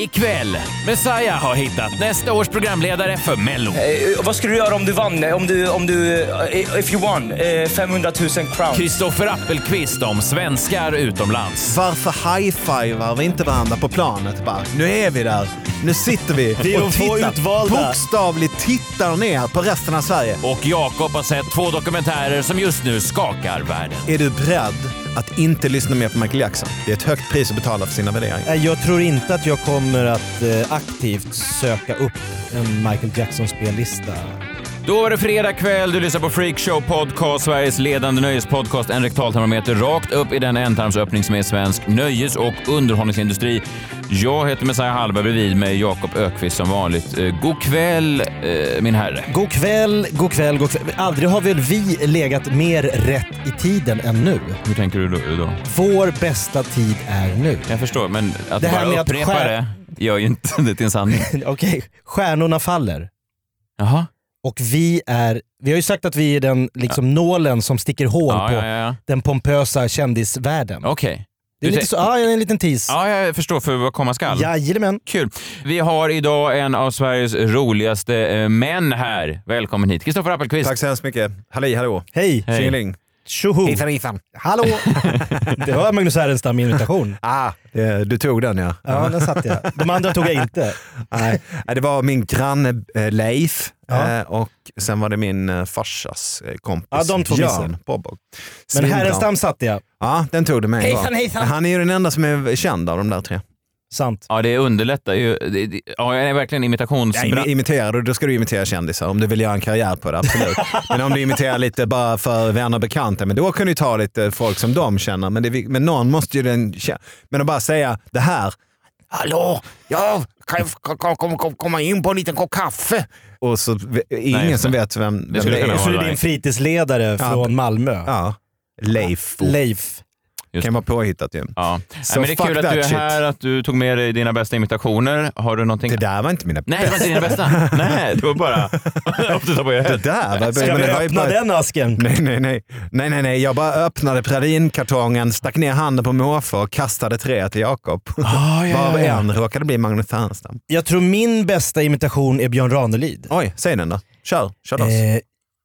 Ikväll, Messiah har hittat nästa års programledare för Mello. Eh, vad skulle du göra om du vann? Om du, om du, eh, if you won, eh, 500 000 crowns. Kristoffer Appelqvist om svenskar utomlands. Varför high-fivar vi inte varandra på planet? Bara, nu är vi där. Nu sitter vi Vi är och de få tittar, utvalda. bokstavligt tittar ner på resten av Sverige. Och Jakob har sett två dokumentärer som just nu skakar världen. Är du beredd att inte lyssna mer på Michael Jackson? Det är ett högt pris att betala för sina värderingar. Jag tror inte att jag kommer att eh, aktivt söka upp en Michael Jackson-spellista. Då var det fredag kväll, du lyssnar på Freakshow Podcast, Sveriges ledande nöjespodcast. En rektaltermometer rakt upp i den ändtarmsöppning som är svensk nöjes och underhållningsindustri. Jag heter Messiah Hallberg, bredvid mig Jakob Ökvist som vanligt. Eh, God kväll eh, min herre. God kväll, god kväll, god kväll. Aldrig har väl vi legat mer rätt i tiden än nu? Hur tänker du då? Vår bästa tid är nu. Jag förstår, men att Det här bara med att upprepa skär- det gör ju inte det till en sanning. Okej, stjärnorna faller. Jaha? Och vi är, vi har ju sagt att vi är den liksom nålen som sticker hål Ja, på ja, ja. den pompösa kändisvärlden. Okej. Det är Du lite så, ja, en liten tease. Ja, jag förstår för vad komma skall. Jajamän. Kul. Vi har idag en av Sveriges roligaste eh, män här. Välkommen hit, Kristoffer Appelqvist. Tack så hemskt mycket. Halli hallå. Hej! Hej. Tjingeling. Tjoho! Hejsan hejsan. Hallå! det var Magnus Härenstam-imitation. Ah, det, du tog den ja. Ja, den satte jag. De andra tog jag inte. Nej, det var min granne eh, Leif Ja. eh, och sen var det min eh, farsas eh, kompis Ja, de två. Björn Bobbog. Men. Härenstam satte jag. Ja, den tog du med. Hejsan, hejsan. Han är ju den enda som är känd av de där tre. Sant. Ja, det underlättar ju. Det, det, ja, jag är verkligen Ja, imitationsbra. imi- imiterar du, då ska du imitera kändisar om du vill göra en karriär på det, absolut. men om du imiterar lite bara för vänner och bekanta, men då kan du ta lite folk som de känner. Men, det, men någon måste ju den kä- Men att bara säga det här. Hallå, ja, kan jag kom, kom, kom, komma in på en liten kopp kaffe? Och så ingen Nej, som vet vem, vem skulle det kunna är. Så är det din fritidsledare Ja. från Malmö. Ja. Leif. Leif. Just kan vara påhittat ju. Ja. Så Nej, men det är kul att du är shit. här, att du tog med dig dina bästa imitationer. Har du någonting? Det där var inte mina Nej, det var inte dina bästa. Nej, det var bara... Det där var, Ska vi var öppna bara- den asken? Nej, nej, nej. nej, nej, nej. Jag bara öppnade pralinkartongen, stack ner handen på måfå och kastade tre till Jakob. Ah, ja, Varav ja, ja. en råkade bli Magnus Härenstam. Jag tror min bästa imitation är Björn Ranelid. Oj, säg den då. Kör, kör loss. Eh,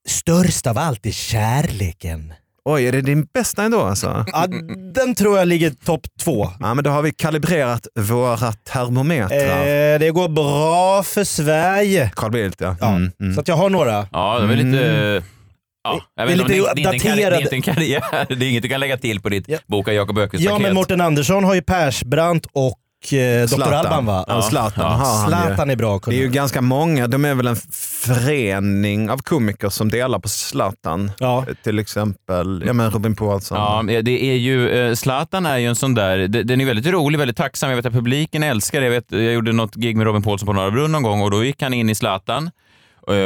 störst av allt är kärleken. Oj, är det din bästa ändå alltså? Ja, den tror jag ligger topp två. Ja, men då har vi kalibrerat våra termometrar. Eh, det går bra för Sverige. Carl Bildt ja. Ja, Mm, mm. Så att jag har några. Ja, det var lite... Ja, jag Det är inte om lite det, det, är inte en karriär, daterad- det är karriär. Det är inget du kan lägga till på ditt Ja. boka Jakob Öqvist Ja, men. Mårten Andersson har ju Persbrandt och eh, Dr. Zlatan. Alban va? Ja, Zlatan Ja. ju. Zlatan är bra att Det är ju kunna. ganska många, de är väl en förening av komiker som delar på Zlatan. Ja. Till exempel ja, men Robin Paulsson. Ja, men det är ju, eh, Zlatan är ju en sån där, det- den är väldigt rolig, väldigt tacksam. Jag vet att publiken älskar det. Jag, vet, jag gjorde något gig med Robin Paulsson på Norra Brunn någon gång och då gick han in i Zlatan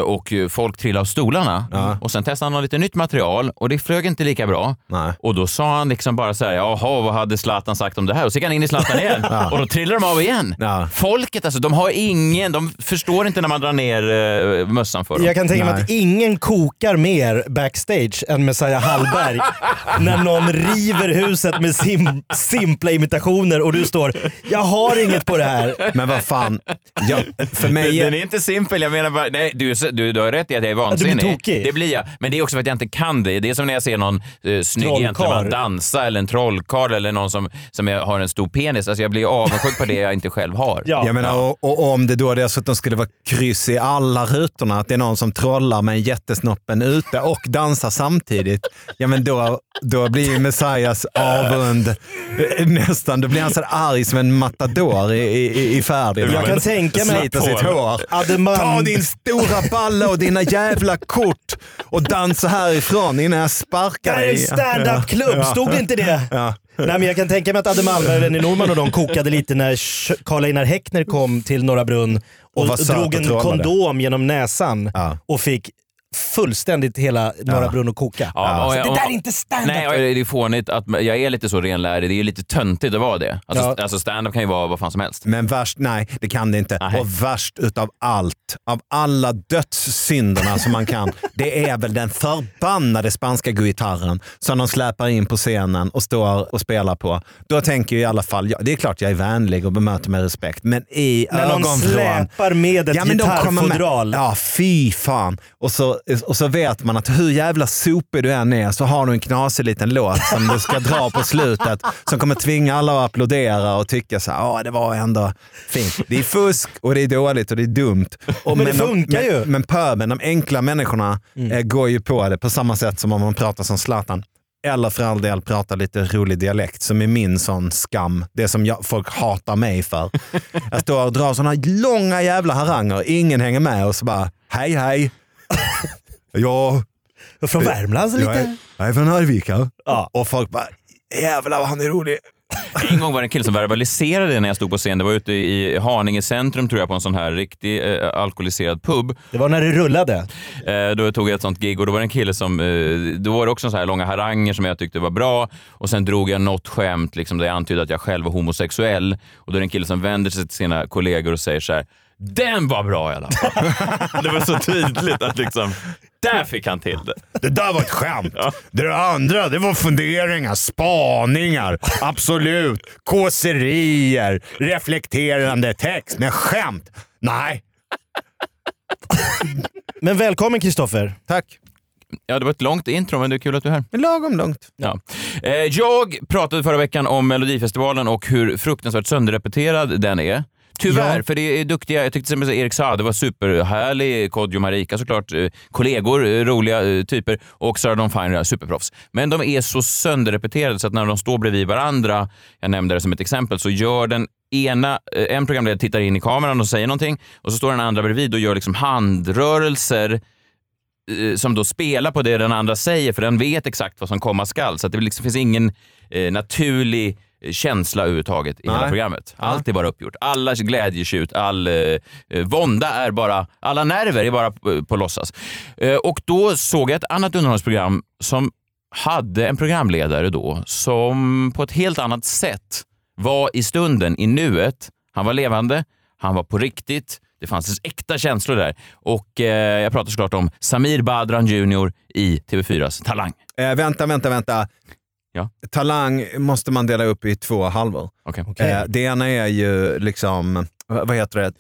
och folk trillade av stolarna. Ja. Och sen testade han något lite nytt material och det flög inte lika bra. Nej. Och då sa han liksom bara så här, jaha vad hade Zlatan sagt om det här? Och så gick han in i Zlatan igen och då trillade de av igen. Ja. Folket alltså, de har ingen, de förstår inte när man drar ner uh, mössan för dem. Jag kan tänka mig att ingen kokar mer backstage än Messiah Hallberg. när någon river huset med sim simpla imitationer och du står “Jag har inget på det här”. Men vad fan, ja, för mig... Den är inte simpel, jag menar bara, nej, du, du, du har rätt i att jag är vansinnig. tokig. Det blir jag, men det är också för att jag inte kan det. Det är som när jag ser någon eh, snygg gentleman dansa eller en trollkarl eller någon som, som är, har en stor penis. Alltså jag blir avundsjuk på det jag inte själv har. Ja. Jag menar, och, och om det då dessutom skulle vara kryss i alla rutorna, att det är någon som trollar med en jättesnoppen ute och dansar samtidigt, ja men då, då blir ju Messias avund nästan, då blir han så arg som en matador i, i, i färdig. Jag kan tänka mig Sliter att- sitt hår. Ta din stora balla och dina jävla kort och dansa härifrån innan jag sparkar Det här är en dig. stand-up-klubb, Ja. stod inte det? Ja. Nej, men jag kan tänka mig att Adde Malmberg Lenny Norman och de kokade lite när Sch- Karl-Einar Häckner kom till Norra Brunn och, Och drog en kondom genom näsan Ja. och fick fullständigt hela Norra Ja. Brunn att koka. Ja, och- det och- där är inte stand-up. Nej, och det är fånigt att jag är lite så renlärig. Det är ju lite töntigt att vara det. Alltså, Ja. alltså stand-up kan ju vara vad fan som helst. Men värst, nej det kan det inte. Nej. Och värst utav allt, av alla dödssynderna som man kan, det är väl den förbannade spanska gitarren som de släpar in på scenen och står och spelar på. Då tänker jag i alla fall, ja, det är klart jag är vänlig och bemöter med respekt, men i När någon ögonvrån släpar med ett Ja, men de kommer med- gitarrfodral. Ja, fy fan. Och så, och så vet man att hur jävla sopig du än är så har du en knasig liten låt som du ska dra på slutet som kommer tvinga alla att applådera och tycka så "Ja, det var ändå fint. Det är fusk och det är dåligt och det är dumt. Och Men det de- funkar men, ju. Mm. Men pöben, de enkla människorna, eh, går ju på det på samma sätt som om man pratar som Zlatan. Eller för all del prata lite rolig dialekt som är min sån skam. Det som jag, folk hatar mig för. Jag står och drar såna långa jävla haranger, ingen hänger med och så bara hej hej. Ja, Från Värmland så jag är, lite. jag är från Arvika. Ja. Och folk bara jävlar vad han är rolig. En gång var det en kille som verbaliserade när jag stod på scen. Det var ute i Haninge centrum tror jag på en sån här riktig eh, alkoholiserad pub. Det var när det rullade. Eh, då tog jag ett sånt gig och då var det en kille som, eh, då var det också så här långa haranger som jag tyckte var bra och sen drog jag något skämt liksom, där jag antydde att jag själv var homosexuell och då är det en kille som vänder sig till sina kollegor och säger så här den var bra i alla fall. det var så tydligt att liksom, där fick han till det. Det där var ett skämt. Det andra det var funderingar, spaningar, absolut, kåserier, reflekterande text. Men skämt? Nej. Men välkommen Kristoffer. Tack. Ja, det var ett långt intro, men det är kul att du är här. Men lagom lugnt. Ja. Eh, jag pratade förra veckan om Melodifestivalen och hur fruktansvärt sönderrepeterad den är. Tyvärr, Ja. för det är duktiga. Jag tyckte till exempel Erik Saade var superhärlig. Kodjo Marika såklart. Eh, kollegor, eh, roliga eh, typer. Och Sarah Dawn Finer, superproffs. Men de är så sönderrepeterade så att när de står bredvid varandra, jag nämnde det som ett exempel, så gör den ena, en programledare tittar in i kameran och säger någonting och så står den andra bredvid och gör liksom handrörelser som då spelar på det den andra säger, för den vet exakt vad som komma skall. Så det liksom finns ingen eh, naturlig känsla överhuvudtaget i hela Nej. programmet. Allt är bara uppgjort. Alla glädjetjut, all eh, eh, vånda är bara, alla nerver är bara på, på låtsas. Eh, och då såg jag ett annat underhållningsprogram som hade en programledare då som på ett helt annat sätt var i stunden, i nuet. Han var levande, han var på riktigt, det fanns äkta känslor där. Och eh, jag pratar såklart om Samir Badran Jr i TV4s Talang. Eh, vänta, vänta, vänta. Ja. Talang måste man dela upp i två halvor. Okej. Eh, det ena är ju liksom, vad heter det,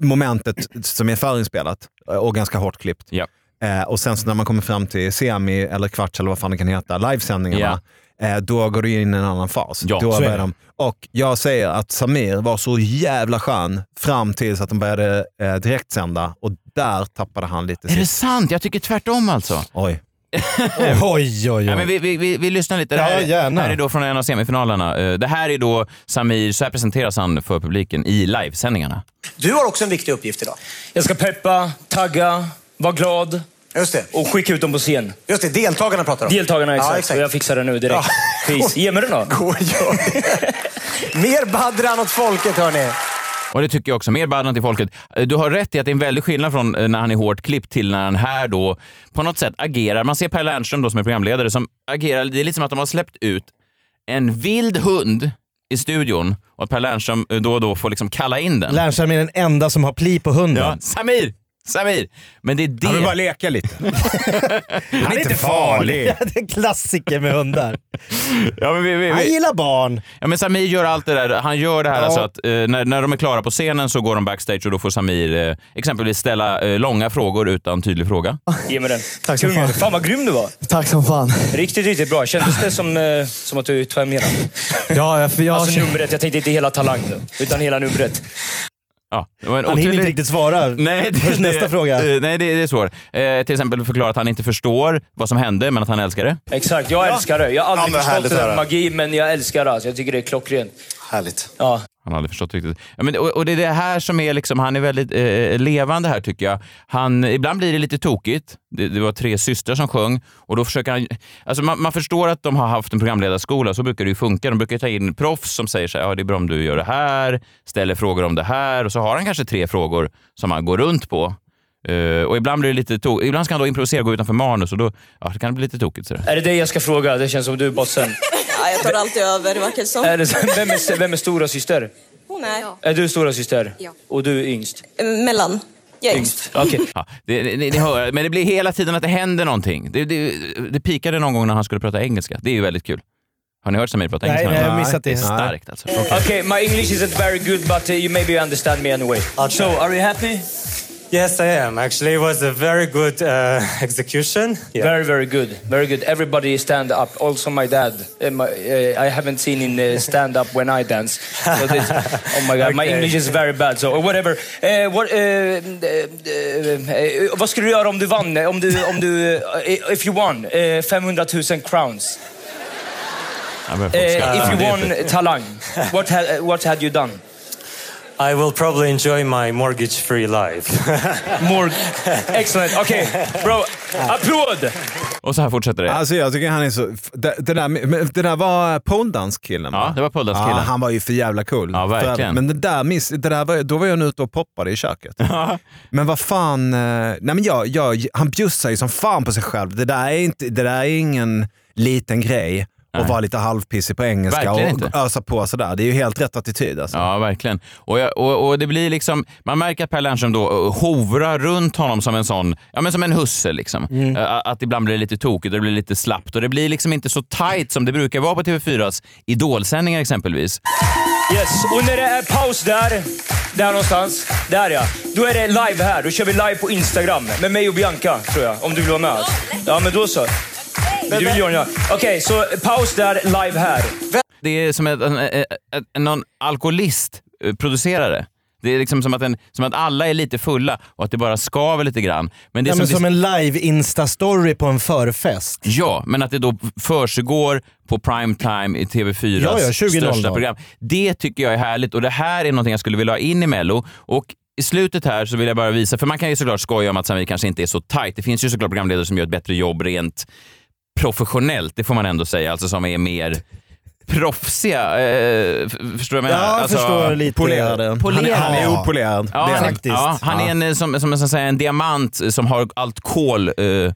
momentet som är förinspelat eh, och ganska hårt klippt. Ja. Eh, och sen så när man kommer fram till semi eller kvarts eller vad fan det kan heta, livesändningarna, eh, då går det in i en annan fas. Ja, då börjar det. de, och jag säger att Samir var så jävla skön fram tills att de började eh, direktsända och där tappade han lite Är det sitt... sant? Jag tycker tvärtom alltså. Oj. Oj, oj, oj. Ja, men vi, vi, vi, vi lyssnar lite. Det här, Ja, gärna. här är då från en av semifinalerna. Eh, Det här är då Samir, så här presenteras han för publiken i livesändningarna. Du har också en viktig uppgift idag. Jag ska peppa, tagga, vara glad Just det. och skicka ut dem på scen. Just det, deltagarna pratar om. Deltagarna exakt. Ja, exakt. Och jag fixar det nu direkt. Ja. Ge mig den då. Gå och gör det. Mer Badran åt folket hörni. Och det tycker jag också. Mer Badran till folket. Eh, Du har rätt i att det är en väldig skillnad från eh, när han är hårt klippt till när han här då på något sätt agerar. Man ser Per Lernström då som är programledare som agerar. Det är lite som att de har släppt ut en vild hund i studion och att Per Lernström eh, då och då får liksom kalla in den. Lernström är den enda som har pli på hunden. Ja, Samir! Samir! Men det är det. Han vill bara leka lite. han är inte farlig. Det är en klassiker med hundar. Ja, men vi, vi, Han vi. gillar barn. Ja, men Samir gör allt det där. Han gör det här Ja. alltså att eh, när, när de är klara på scenen så går de backstage och då får Samir eh, exempelvis ställa eh, långa frågor utan tydlig fråga. Ge mig den. Tack Kungen. fan. Fan vad grym du var. Tack som fan. Riktigt, riktigt bra. Kändes det som, eh, som att du tog hem hela? Ja, jag, jag, Alltså numret. Jag tänkte inte hela Talang då, utan hela numret. Ja, Han hinner otydlig- inte riktigt svara. Nej, det, Först nästa det, fråga. eh, Nej, det, det är svårt. Eh, till exempel förklara att han inte förstår vad som hände, men att han älskar det. Exakt, jag älskar det. Jag har aldrig Ja, förstått magi, men jag älskar det. Alltså. Jag tycker det är klockrent. Härligt. Ja. Han aldrig förstått riktigt. Ja, men, och, och det är det här som är liksom, han är väldigt eh, levande här tycker jag. Han, ibland blir det lite tokigt. Det, det var tre systrar som sjöng och då försöker han... Alltså man, man förstår att de har haft en programledarskola, så brukar det ju funka. De brukar ta in proffs som säger så här, ja det är bra om du gör det här, ställer frågor om det här och så har han kanske tre frågor som han går runt på. Eh, och ibland blir det lite tokigt. Ibland ska han då improvisera och gå utanför manus och då ja, det kan det bli lite tokigt. Så. Är det det jag ska fråga? Det känns som du är bossen. Ja, jag tar alltid över, verkar det som. Är det, så- vem, är, vem är stora syster? Hon är Är du stora syster? Ja. Och du är yngst? eh, mellan. Jag är yngst. Okej. Ja, det, ni, ni hör, men det blir hela tiden att det händer någonting. Det, det, det pikade någon gång när han skulle prata engelska. Det är ju väldigt kul. Har ni hört Samir prata engelska? nej, jag har missat det. starkt alltså. Okay, my English isn't very good, but uh, you maybe understand me anyway. So, are you happy? Yes, I am. Actually, it was a very good uh, execution. Yeah. Very, very good. Very good. Everybody stand up. Also, my dad. Uh, my, uh, I haven't seen him uh, stand up when I dance. So this, oh my god, my English is very bad. So whatever. Uh, what, uh, uh, uh, vad skulle du göra om du vann? Om du, om du, uh, if you won uh, 500 000 crowns? Jag börjar Uh, if you won Talang, what, ha, what had you done? I will probably enjoy my mortgage-free life. More excellent. Okay, bro. Applåd! Och så här fortsätter det. Alltså jag tycker han är så... Det, det, där, det där var poledanskillen Ja, va? det var poledanskillen. Ja, han var ju för jävla cool. Ja, verkligen. Men det där, miss, det där var, då var jag nu ute och poppade i köket. Men vad fan, eh, nej men jag, jag, han bjussar ju som fan på sig själv. Det där är, inte, det där är ingen liten grej. Och vara lite halvpissig på engelska Verkligen och inte. ösa på sådär. Det är ju helt rätt attityd alltså. Ja, verkligen. Och, jag, och, och det blir liksom, man märker att Per Lernström då eh, hovrar runt honom som en sån, ja men som en husse liksom. Mm. Eh, Att ibland blir det lite tokigt och det blir lite slappt och det blir liksom inte så tight som det brukar vara på TV4s idolsändningar exempelvis. Yes, och när det är paus där, där någonstans, där ja. Då är det live här. Då kör vi live på Instagram med mig och Bianca, tror jag. Om du vill vara med. Ja, men då så. Du vill göra ja. Okej, så paus där, live här. Det är som att en, en, en, någon alkoholist eh, producerar det. Det är liksom som att, en, som att alla är lite fulla och att det bara skaver lite grann. Men det är Ja, men som, en live Insta-story på en förfest. Ja, men att det då försiggår på primetime i TV4s Ja, ja, 20.00. största program. Det tycker jag är härligt och det här är någonting jag skulle vilja ha in i Mello. Och i slutet här så vill jag bara visa, för man kan ju såklart skoja om att Samir kanske inte är så tight. Det finns ju såklart programledare som gör ett bättre jobb rent professionellt, det får man ändå säga, alltså som är mer proffsiga. Eh, förstår du vad jag menar? Ja, jag alltså, förstår lite. Polerade. Han, är- han är Ja. opolerad. Ja, det är han, han. faktiskt. ja, han är en, eh, som, som, som, säga, en diamant som har allt kol eh, eh,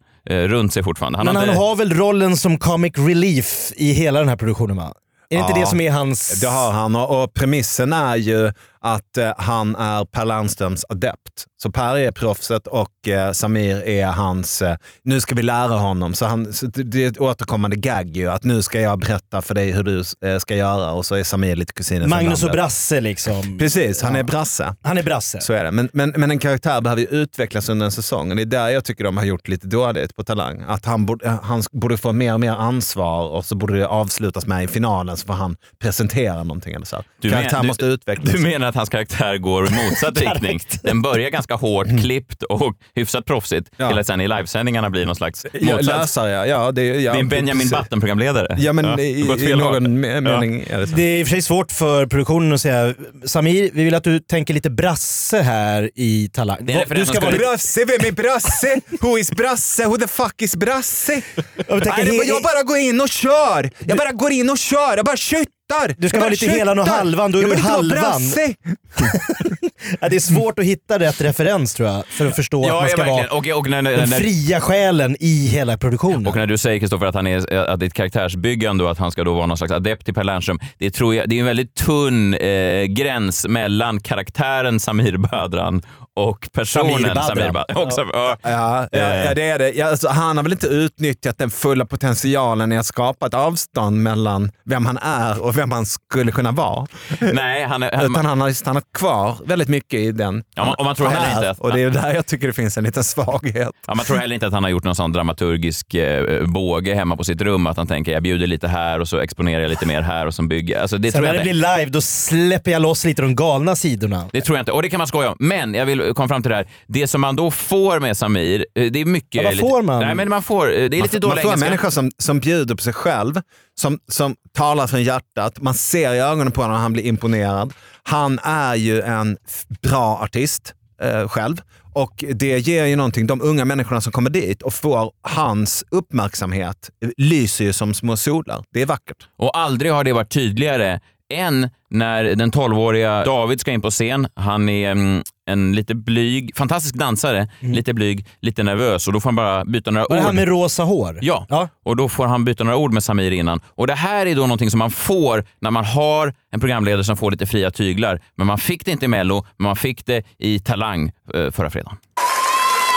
runt sig fortfarande. Han Men har han inte- har väl rollen som comic relief i hela den här produktionen va? Är det inte Ja. det som är hans... Det har han och, och premissen är ju att eh, han är Per Lernströms adept. Så Per är proffset och eh, Samir är hans, eh, nu ska vi lära honom. Så, han, så det, det är ett återkommande gag ju, att nu ska jag berätta för dig hur du ska göra och så är Samir lite kusinen Magnus och. Brasse liksom. Precis, han är brasse. Han är Brasse. Så är det. Men, men, men en karaktär behöver ju utvecklas under en säsong och det är där jag tycker de har gjort lite dåligt på Talang. Att han borde, han borde få mer och mer ansvar och så borde det avslutas med i finalen så får han presentera någonting. Eller så. Karaktär men- du- måste utvecklas. Du menar att hans karaktär går i motsatt riktning? Den börjar ganska hårt klippt och hyfsat proffsigt Ja. till att sen i livesändningarna blir någon slags Ja, motsats. läsare, ja. Det, ja, Det är en Benjamin. Button-programledare. Ja, men i, gått i håll. någon me- mening är det så. Det är i och för sig svårt för produktionen att säga Samir, vi vill att du tänker lite Brasse här i Talang. Det är Du ska vara. Brasse, vem är Brasse? Who is Brasse? Who the fuck is Brasse? Jag tänker, jag bara går in och kör! Jag bara går in och kör, jag bara köttar! Du ska vara lite helan och halvan, då är du vara halvan. Ja, det är svårt att hitta rätt referens tror jag för att förstå Ja, att man ja, ska vara verkligen. Och, och, när, när, den fria själen i hela produktionen. och när du säger Kristoffer att, han är, att det är ett karaktärsbyggande och att han ska då vara någon slags adept till Per Lernström. Det, tror jag, det är en väldigt tunn eh, gräns mellan karaktären Samir Badran och personen Samir Badran. Samir. Också, ja. Ja, ja, ja, det är det. Ja, alltså, han har väl inte utnyttjat den fulla potentialen i att skapa ett avstånd mellan vem han är och vem han skulle kunna vara. Nej, han är, han, Utan han har stannat kvar väldigt mycket i den Ja, man- och man tror heller inte att- Och det är där jag tycker det finns en liten svaghet. Ja, man tror heller inte att han har gjort någon sån dramaturgisk eh, båge hemma på sitt rum. Att han tänker jag bjuder lite här och så exponerar jag lite mer här och så bygger jag. Alltså, det, Sen tror när jag det inte. blir live då släpper jag loss lite de galna sidorna. det tror jag inte. Och det kan man skoja om. Men jag vill eh, kom fram till det här. Det som man då får med Samir, eh, det är mycket... Ja, vad lite, får man? Nej, men man får, eh, det är Man, lite dålig man får en människa som, som bjuder på sig själv, som, som talar från hjärtat. Man ser i ögonen på honom när han blir imponerad. Han är ju en bra artist eh, själv och det ger ju någonting. De unga människorna som kommer dit och får hans uppmärksamhet lyser ju som små solar. Det är vackert. Och aldrig har det varit tydligare än när den 12-åriga David ska in på scen. Han är mm, en lite blyg, fantastisk dansare, lite blyg, lite nervös och då får han bara byta några Var det ord. han med rosa hår? Ja. och då får han byta några ord med Samir innan. Och det här är då någonting som man får när man har en programledare som får lite fria tyglar. Men man fick det inte i Mello, men man fick det i Talang eh, förra fredagen.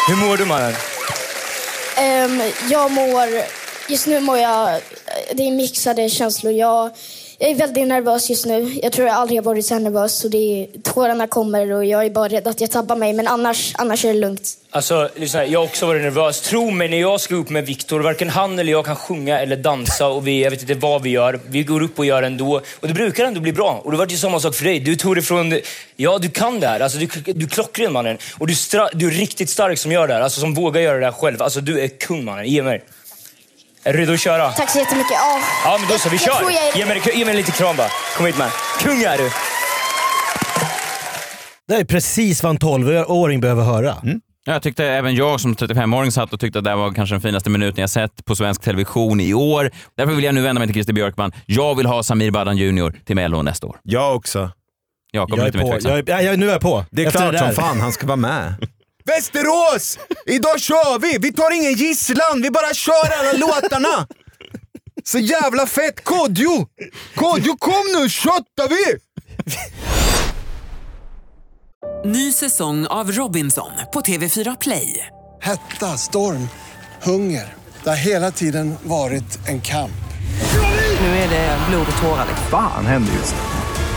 Hur mår du mannen? Ehm, jag mår... Just nu mår jag... Det är mixade känslor. Jag, jag är väldigt nervös just nu. Jag tror jag aldrig har varit så här nervös. Så det är, tårarna kommer och jag är bara rädd att jag tappar mig. Men annars, annars är det lugnt. Alltså, lyssna, jag har också varit nervös. Tro mig, när jag ska upp med Viktor, varken han eller jag kan sjunga eller dansa och vi, jag vet inte vad vi gör. Vi går upp och gör ändå. Och det brukar ändå bli bra. Och det var ju samma sak för dig. Du tog det från... Ja, du kan det här. Alltså, du, du är klockren mannen. Och du, stra, du är riktigt stark som gör det här. Alltså som vågar göra det här själv. Alltså du är kung mannen. Ge mig. Är du redo att köra? Tack så jättemycket. Ja, Ja, men då så. Vi Jag jag kör. är- Ge mig, ge mig lite kram bara. Kom hit man. Kung är du. Det är precis vad en 12-åring behöver höra. Jag tyckte även jag som 35-åring satt och tyckte att det här var kanske den finaste minuten jag sett på svensk television i år. Därför vill jag nu vända mig till Christer Björkman. Jag vill ha Samir Badran Jr till Mello nästa år. Jag också. Jakob Jag är lite mer på. Jag är, ja, jag, nu är jag på. Det är Efter klart det som fan han ska vara med. Västerås! Idag kör vi! Vi tar ingen gisslan, vi bara kör alla låtarna! Så jävla fett! Kodjo! Kodjo kom nu, köttar vi! Ny säsong av Robinson på TV4 Play. Hetta, storm, hunger. Det har hela tiden varit en kamp. Nu är det blod och tårar. Fan händer just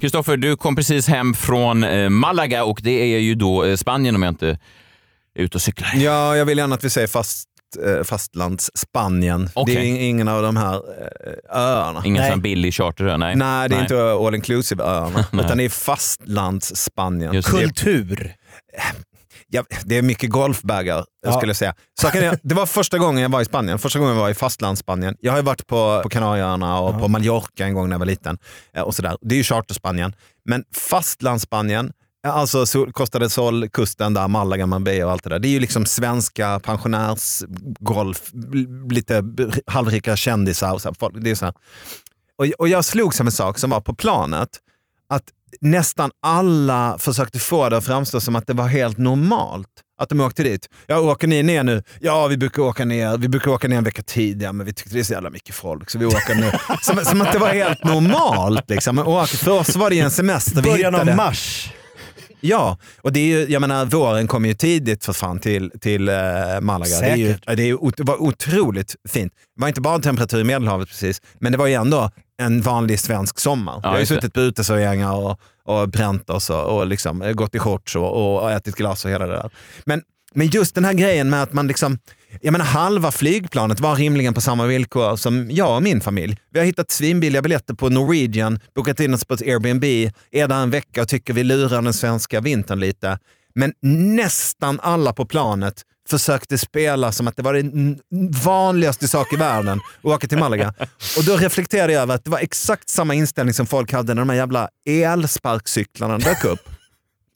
Kristoffer, du kom precis hem från eh, Malaga och det är ju då eh, Spanien om jag inte är ute och cyklar. Ja, jag vill gärna att vi säger fast, eh, fastlands-Spanien. Okej. Det är ing- ingen av de här öarna. Ingen sån billig charterö? Nej. Nej, det är inte all inclusive öarna, Nej. utan det är fastlands-Spanien. Kultur. Ja, det är mycket golfbagar Ja. skulle jag säga. Så jag, det var första gången jag var i Spanien, första gången jag var i fastlandsspanien. Jag har ju varit på, på Kanarieöarna och på Mallorca en gång när jag var liten. eh, Och sådär. Det är ju charterspanien. Men fastlandsspanien, ja, alltså Sol- Costa del Sol-kusten där, Malaga, Marbella och allt det där. Det är ju liksom svenska pensionärsgolf, lite halvrika kändisar. Och så här, folk- det är så här. Och, och jag slogs av en sak som var på planet, att nästan alla försökte få det att framstå som att det var helt normalt att de åkte dit. Ja, åker ni ner nu? Ja, vi brukar åka ner, vi brukar åka ner en vecka tidigare, men vi tyckte det är så jävla mycket folk så vi åker nu. Som, som att det var helt normalt. Liksom. Och För oss var det en semester. Vi Början av hittade. mars. Ja, och det är ju, jag menar våren kom ju tidigt för fan till, till eh, Malaga. Det, är ju, Säkert. det, är ot- det var otroligt fint. Det var inte bara temperatur i Medelhavet precis, men det var ju ändå en vanlig svensk sommar. vi har ju suttit på uteserveringar och, och bränt oss och, och liksom, eh, gått i shorts och, och ätit glass och hela det där. Men, men just den här grejen med att man liksom, jag menar halva flygplanet var rimligen på samma villkor som jag och min familj. Vi har hittat svinbilliga biljetter på Norwegian, bokat in oss på ett Airbnb, är där en vecka och tycker vi lurar den svenska vintern lite. Men nästan alla på planet försökte spela som att det var den vanligaste sak i världen att åka till Malaga. Och då reflekterade jag över att det var exakt samma inställning som folk hade när de här jävla elsparkcyklarna dök upp.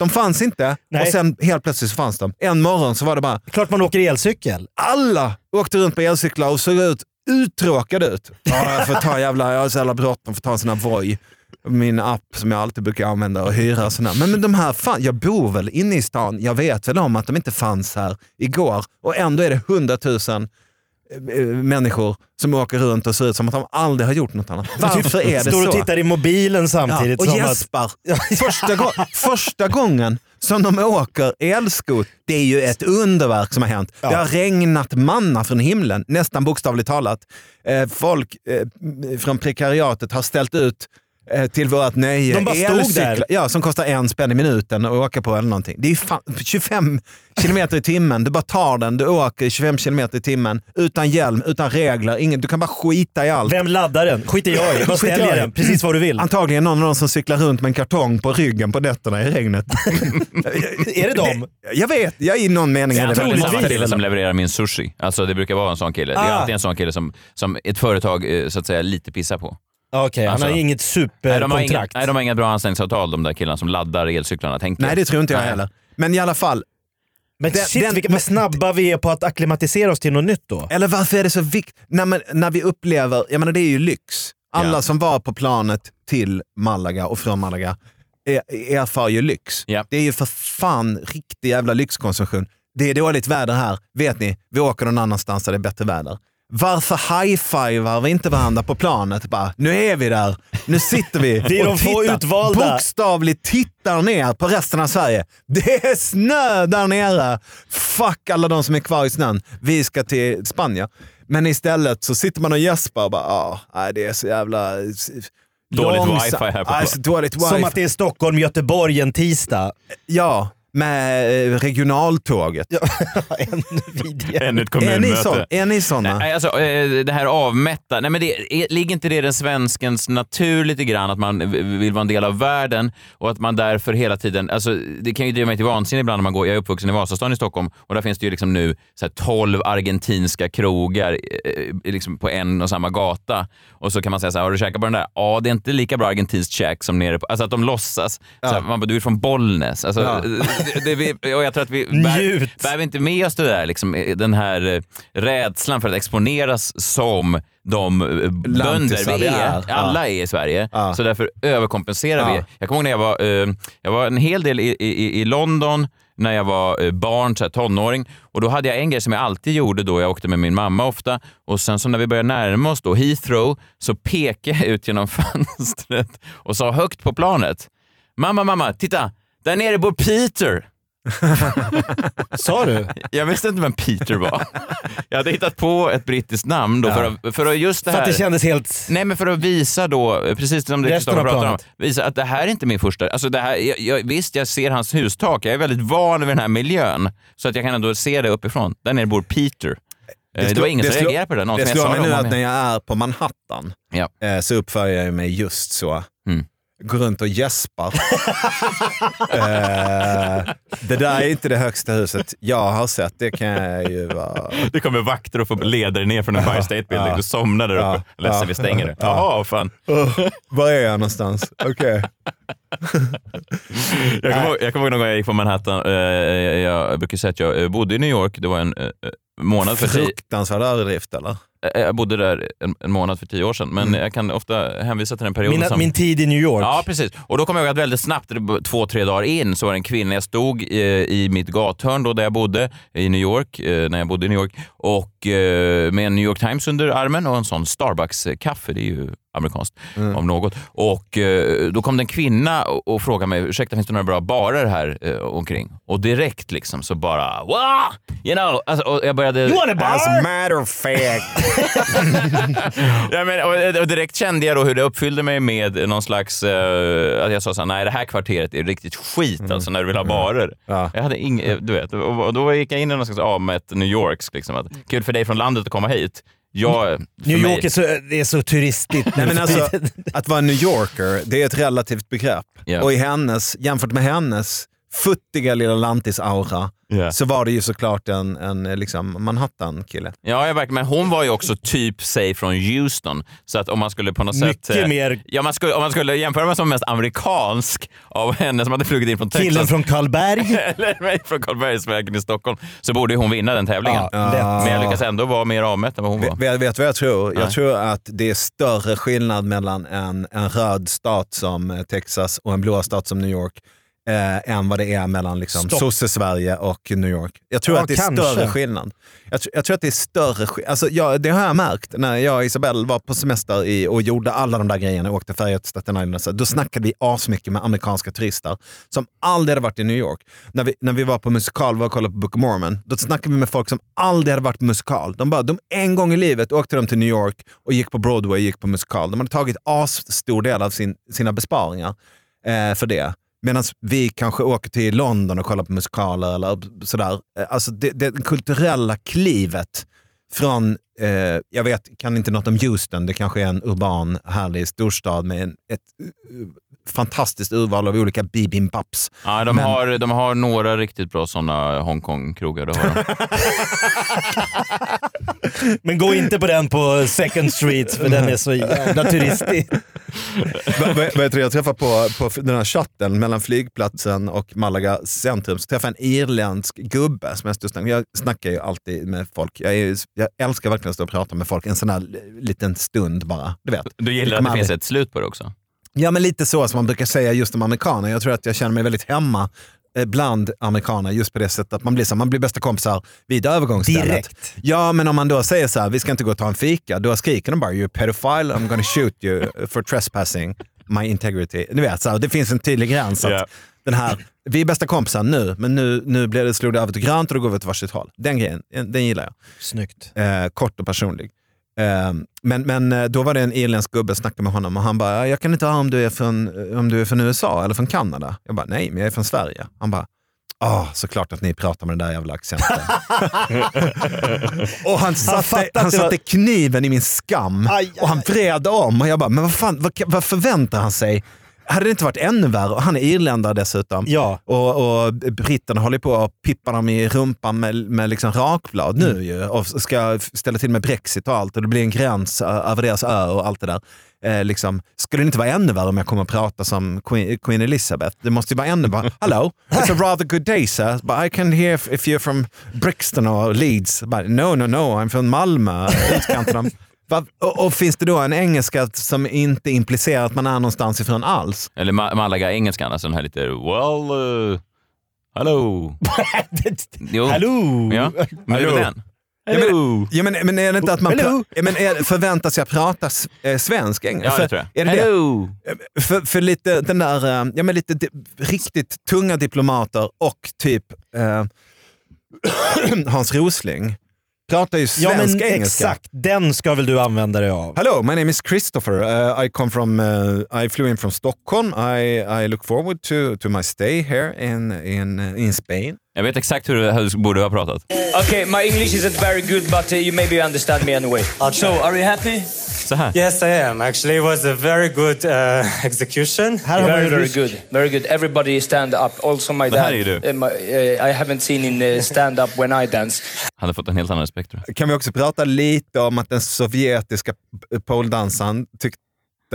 De fanns inte Nej. och sen helt plötsligt så fanns de. En morgon så var det bara... Klart man åker elcykel. Alla åkte runt på elcyklar och såg ut uttråkade ut. Ja, jag får ta jävla, jag har så jävla bråttom för att ta en sån här Voi. min app som jag alltid brukar använda och hyra. Såna. Men, men de här, fan, jag bor väl inne i stan. Jag vet väl om att de inte fanns här igår och ändå är det hundratusen människor som åker runt och ser ut som att de aldrig har gjort något annat. Varför är det så? Står och tittar i mobilen samtidigt. Ja, och som att- gäspar. Första, gå första gången som de åker elskot, det är ju ett underverk som har hänt. Det har regnat manna från himlen, nästan bokstavligt talat. Eh, folk eh, från prekariatet har ställt ut eh, till vårt nöje De bara stod elcyklar- där. Ja, som kostar en spänn i minuten att åka på eller någonting. Det är fan, 25 kilometer i timmen, du bara tar den, du åker 25 kilometer i timmen utan hjälm, utan regler, ingen, du kan bara skita i allt. Vem laddar den? Skiter jag i. Vad ställer jag i. den? Precis vad du vill. Antagligen någon av dem som cyklar runt med en kartong på ryggen på nätterna i regnet. är det dem? Jag vet, jag i någon mening Det är är det antagligen väl. samma kille som levererar min sushi. Alltså det brukar vara en sån kille. Det är Ah. alltid en sån kille som, som ett företag eh, så att säga lite pissar på. Okej, han Alltså- har inget Nej de, har inga, superkontrakt. nej, de har inga bra anställningsavtal de där killarna som laddar elcyklarna. Tänk Nej, det tror inte jag Nej. heller. Men i alla fall, Men Den- shit den- vilka, vad snabba vi är på att acklimatisera oss till något nytt då. eller varför är det så viktigt? När, man- när vi upplever, jag menar det är ju lyx. Alla Ja. som var på planet till Malaga och från Malaga er, erfar ju lyx. Ja. Det är ju för fan riktig jävla lyxkonsumtion. Det är dåligt väder här, vet ni. Vi åker någon annanstans där det är bättre väder. Varför high-fivar vi inte varandra på planet? Bara, nu är vi där, nu sitter vi Vi är och de tittar, utvalda. bokstavligt tittar ner på resten av Sverige. Det är snö där nere. Fuck alla de som är kvar i snön. Vi ska till Spanien. Men istället så sitter man och gäspar och bara, ah, nej, det är så jävla... Dåligt wifi här på Ja, plats. så dåligt wifi. Som att det är Stockholm, Göteborg en tisdag. Ja, med eh, regionaltåget. Ännu vidrigare. Ännu ett Är ni, kommunmöte. så, är ni såna? Nej, alltså, eh, det här avmätta, nej men det, är, ligger inte det i den svenskens natur lite grann att man vill vara en del av världen och att man därför hela tiden, alltså det kan ju driva mig till vansinne ibland när man går, jag är uppvuxen i Vasastan i Stockholm och där finns det ju liksom nu så här 12 argentinska krogar eh, liksom på en och samma gata och så kan man säga så här, har du käkat på den där? Ja, det är inte lika bra argentinskt käk som nere på, alltså att de låtsas, så här, man bara, du är från Bollnäs. Alltså, Ja. Det, vi- och jag tror att vi bär, bär vi inte med oss det där, liksom, den här eh, rädslan för att exponeras som de eh, bönder vi är. Alla är i Sverige, Ja. så därför överkompenserar Ja. vi. Jag kommer ihåg när jag var, eh, jag var en hel del i, i, i London när jag var barn, så här, tonåring. Och då hade jag en grej som jag alltid gjorde då, jag åkte med min mamma ofta. Och sen så när vi började närma oss då Heathrow så pekade jag ut genom fönstret och sa högt på planet. Mamma, mamma, titta! Där nere bor Peter! Sa du? Jag visste inte vem Peter var. Jag hade hittat på ett brittiskt namn då för, att, för att just det För här... att det kändes helt... Nej, men för att visa då, precis som det Kristoffer av pratar om, visa att det här är inte min första... Alltså det här, jag, jag, visst, jag ser hans hustak. Jag är väldigt van vid den här miljön, så att jag kan ändå se det uppifrån. Där nere bor Peter. Eh, Det, slår- var ingen som slår- reagerade på det. Någon Det som slår mig nu att när jag är på Manhattan Ja. eh, så uppför jag mig just så. Mm. Går runt och gäspar. eh, det där är inte det högsta huset jag har sett. Det kan jag ju vara... Det kommer vakter och får leda dig ner från Empire State Building. Ja. Du somnar där uppe. Ja. Ledsen, Ja. vi stänger det. Ja. Jaha, fan. Var är jag någonstans? Okej. Jag kommer, ihåg, jag kommer ihåg någon gång jag gick på Manhattan. Eh, jag brukar säga att jag eh, bodde i New York. Det var en eh, månad för tio... Fruktansvärd överdrift eller? Eh, Jag bodde där en, en månad för tio år sedan, men jag kan ofta hänvisa till den perioden Min, som... min tid i New York. Ja, precis. Och då kommer jag ihåg att väldigt snabbt, två, tre dagar in, så var det en kvinna. Jag stod eh, i mitt gathörn då där jag bodde i New York, eh, när jag bodde i New York, och med en New York Times under armen och en sån Starbucks-kaffe. Det är ju amerikanskt om något. Och då kom det en kvinna och, och frågade mig, ursäkta finns det några bra barer här eh, omkring? Och direkt liksom så bara, wow! You know, alltså, och jag började... You want a bar? As a matter of fact. Ja, men, och, och direkt kände jag då hur det uppfyllde mig med någon slags... eh, att jag sa så här, nej det här kvarteret är riktigt skit alltså när du vill ha barer. Ja. Jag hade ing, du vet, och, då gick jag in i någon slags avmätt New Yorks. Liksom, att, kul för dig från landet att komma hit. Jag, New mig- York är så, det är så turistigt. Nej, men alltså, att vara New Yorker, det är ett relativt begrepp. Ja. Och i hennes, jämfört med hennes futtiga lilla lantis-aura Ja. så var det ju såklart en, en liksom Manhattan-kille. Ja, jag verkligen. Men hon var ju också typ, säg från Houston. Så att om man skulle på något Mycket sätt... eh, mer- Ja, man skulle, om man skulle jämföra med som mest amerikansk av henne som hade flugit in från Texas. Killen från Karlberg. Eller mig från Karlbergsvägen i Stockholm. Så borde ju hon vinna den tävlingen. Ja. Men jag lyckas ändå vara mer avmätt än vad hon var. Vet, vet du vad jag tror? Nej. Jag tror att det är större skillnad mellan en, en röd stat som eh, Texas och en blå stat som New York eh, än vad det är mellan liksom, sosse-Sverige och New York. Jag tror Ja, att det är kanske. större skillnad. Jag, tr- jag tror att det är större skillnad. Alltså, ja, det har jag märkt när jag och Isabelle var på semester i, och gjorde alla de där grejerna, åkte färja till Staten Island. Så, då snackade vi asmycket med amerikanska turister som aldrig hade varit i New York. När vi, när vi var på musikal var och kollade på Book of Mormon, då snackade vi med folk som aldrig hade varit på musikal. De bara, de, en gång i livet åkte de till New York och gick på Broadway och gick på musikal. De hade tagit asstor del av sin, sina besparingar eh, för det. Medan vi kanske åker till London och kollar på musikaler eller sådär. Eh, alltså det, det kulturella klivet från, eh, jag vet, kan inte något om Houston, det kanske är en urban härlig storstad med en, ett eh, fantastiskt urval av olika bibimbaps. Ja, de, Men- har, de har några riktigt bra sådana Hongkong-krogar. Men gå inte på den på Second Street för den är så jävla turistig. Vad-? Jag träffade på, på den här chatten mellan flygplatsen och Malaga centrum, så träffade jag en irländsk gubbe som jag stod. Jag snackar ju alltid med folk. Jag, är, jag älskar verkligen att stå och prata med folk en sån här liten stund bara. Du vet. Du gillar att det finns aldrig- ett slut på det också? Ja, men lite så som man brukar säga just om amerikaner. Jag tror att jag känner mig väldigt hemma eh, bland amerikaner just på det sättet att man blir, så, man blir bästa kompisar vid övergångsstället. Direkt. Ja, men om man då säger så här, vi ska inte gå och ta en fika, då skriker de bara “you're a pedophile, I'm gonna shoot you for trespassing my integrity”. Du vet, så här, det finns en tydlig gräns. Att Ja. den här, vi är bästa kompisar nu, men nu, nu blir det, slog det över till grönt och då går vi åt varsitt håll. Den grejen, den gillar jag. Snyggt. Eh, kort och personlig. Eh, men, men eh, då var det en irländsk gubbe, jag snackade med honom och han bara, jag kan inte höra om du är från, om du är från USA eller från Kanada. Jag bara, nej men jag är från Sverige. Han bara, ah, såklart att ni pratar med den där jävla accenten. och han satte, han var- satte kniven i min skam Aj, och han vred om och jag bara, men vad fan, vad, vad förväntar han sig? Hade det inte varit ännu värre? Han är irländare dessutom. Ja. Och, och britterna håller på att pippa dem i rumpan med, med liksom rakblad nu Mm. ju. Och ska ställa till med Brexit och allt. Och det blir en gräns över deras ö och allt det där. Eh, liksom, skulle det inte vara ännu värre om jag kommer att prata som Queen, Queen Elizabeth? Det måste ju vara ännu värre. Hello, it's a rather good day sir, but I can hear if, if you're from Brixton or Leeds. But, no, no, no, I'm from Malmö. Utkanten Va- Och, och finns det då en engelska som inte implicerar att man är någonstans ifrån alls? Eller Ma- Malaga-engelskan, alltså den här lite well, uh, hello. Jo. Hallå! Ja, men det är väl den? Ja, men, ja, men, men är det inte att man Hello. ja, men är, förväntar sig att prata eh, svensk engelska? Ja, för, det tror jag. Är det det? Hello. För, för lite den där, eh, ja, men lite di- riktigt tunga diplomater och typ eh, Hans Rosling pratar ju Ja svensk men engelska. exakt, den ska väl du använda dig av? Hello, my name is Christopher. Uh, I come from, uh, I flew in from Stockholm. I, I look forward to, to my stay here in, in, uh, in Spain. Jag vet exakt hur du hur du borde ha pratat. Okay, my English isn't very good, but uh, you maybe understand me anyway. So, are you happy? Så här. Yes, I am. Actually, it was a very good uh, execution. Har man Very, very good. Very good. Everybody stand up. Also my Det här dad. är du. uh, my, uh, I haven't seen in uh, stand up when I dance. Han hade fått en helt annan respekt tror jag. Kan vi också prata lite om att den sovjetiska poledansaren tyckte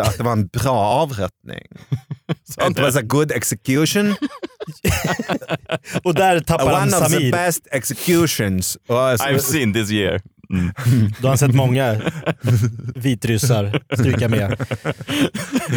att det var en bra avrättning? Att det var så här good execution. Och där tappar han One of the Samir. best executions. Alltså- I've seen this year. Mm. Då har han sett många vitryssar stryka med.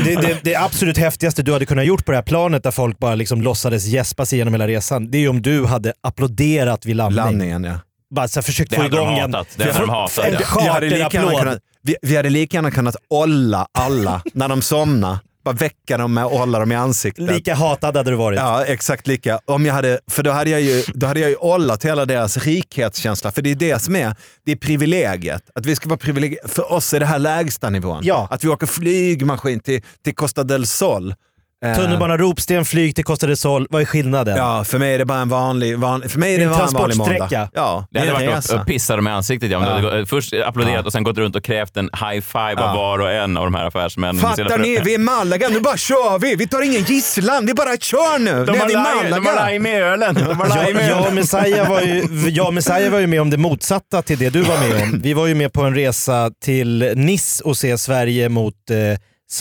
Det, det, det absolut häftigaste du hade kunnat gjort på det här planet där folk bara liksom låtsades gäspa sig genom hela resan, det är ju om du hade applåderat vid landning. Landningen ja. Bara så här, försökt Det få igång en. Det hade de hatat, en charterapplåd. kunnat, vi, vi hade lika gärna kunnat olla alla när de somnar. Bara väcka dem med att olla dem i ansiktet. Lika hatad hade du varit. Ja, exakt lika. Om jag hade, för då hade jag ju, då hade jag ju ollat hela deras rikhetskänsla. För det är det som är, det är privilegiet. Att vi ska vara privilegierade. För oss är det här lägsta nivån. Ja. Att vi åker flygmaskin till, till Costa del Sol. Eh, Tunnelbana Ropsten, flyg till Costa del Sol. Vad är skillnaden? Ja, för mig är det bara en vanlig, vanlig för mig är det En en vanlig måndag. Ja, Det hade varit att pissa dem i ansiktet ja, Ja. hade först applåderat Ja. och sen gått runt och krävt en high five Ja. av var och en av de här affärsmännen. Fattar ni? Vi är Malaga, nu bara kör vi! Vi tar ingen gisslan, vi bara kör nu! De har laj- med ölen. De Jag, med jag, och. Messiah var ju, jag och Messiah var ju med om det motsatta till det du var med om. Vi var ju med på en resa till Nice och se Sverige mot eh,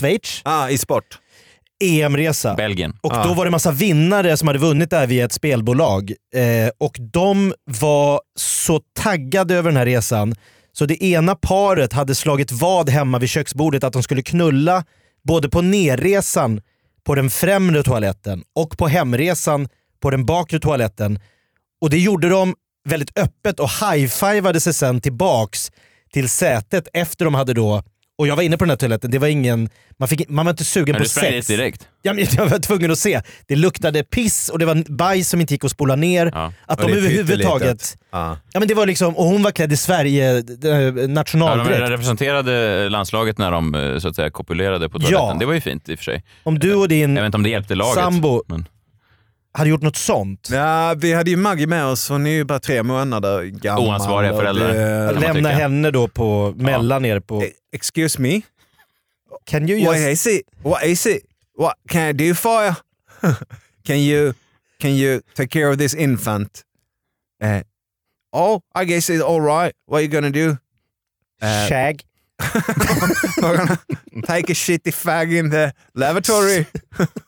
Schweiz. Ah, I sport. EM-resa. Belgien. Och Ah. då var det massa vinnare som hade vunnit där via ett spelbolag. Eh, och de var så taggade över den här resan så det ena paret hade slagit vad hemma vid köksbordet att de skulle knulla både på nerresan på den främre toaletten och på hemresan på den bakre toaletten. Och det gjorde de väldigt öppet och high-fivade sig sen tillbaks till sätet efter de hade då och jag var inne på den här toaletten, det var ingen, man, fick, man var inte sugen Men på du sex. dit direkt. Ja, men jag var tvungen att se. Det luktade piss och det var bajs som inte gick att spola ner. Ja. Att Och de överhuvudtaget... Ja. Ja, men det var liksom, och hon var klädd i Sverige eh, Ja, de representerade landslaget när de eh, så att säga, kopulerade på toaletten. Ja. Det var ju fint i och för sig. Om du och din Jag vet inte om det hjälpte laget. sambo Men... hade gjort något sånt. Ja, vi hade ju Maggie med oss, hon är ju bara tre månader gammal. Oansvariga föräldrar. Lämna tycka. henne då på, mellan er på... Eh, Excuse me? Can you What just... is it? What is it? What can I do for you? can you can you take care of this infant? Uh, oh, I guess it's all right. What are you gonna do? Uh, Shag? We're gonna take a shitty fag in the lavatory.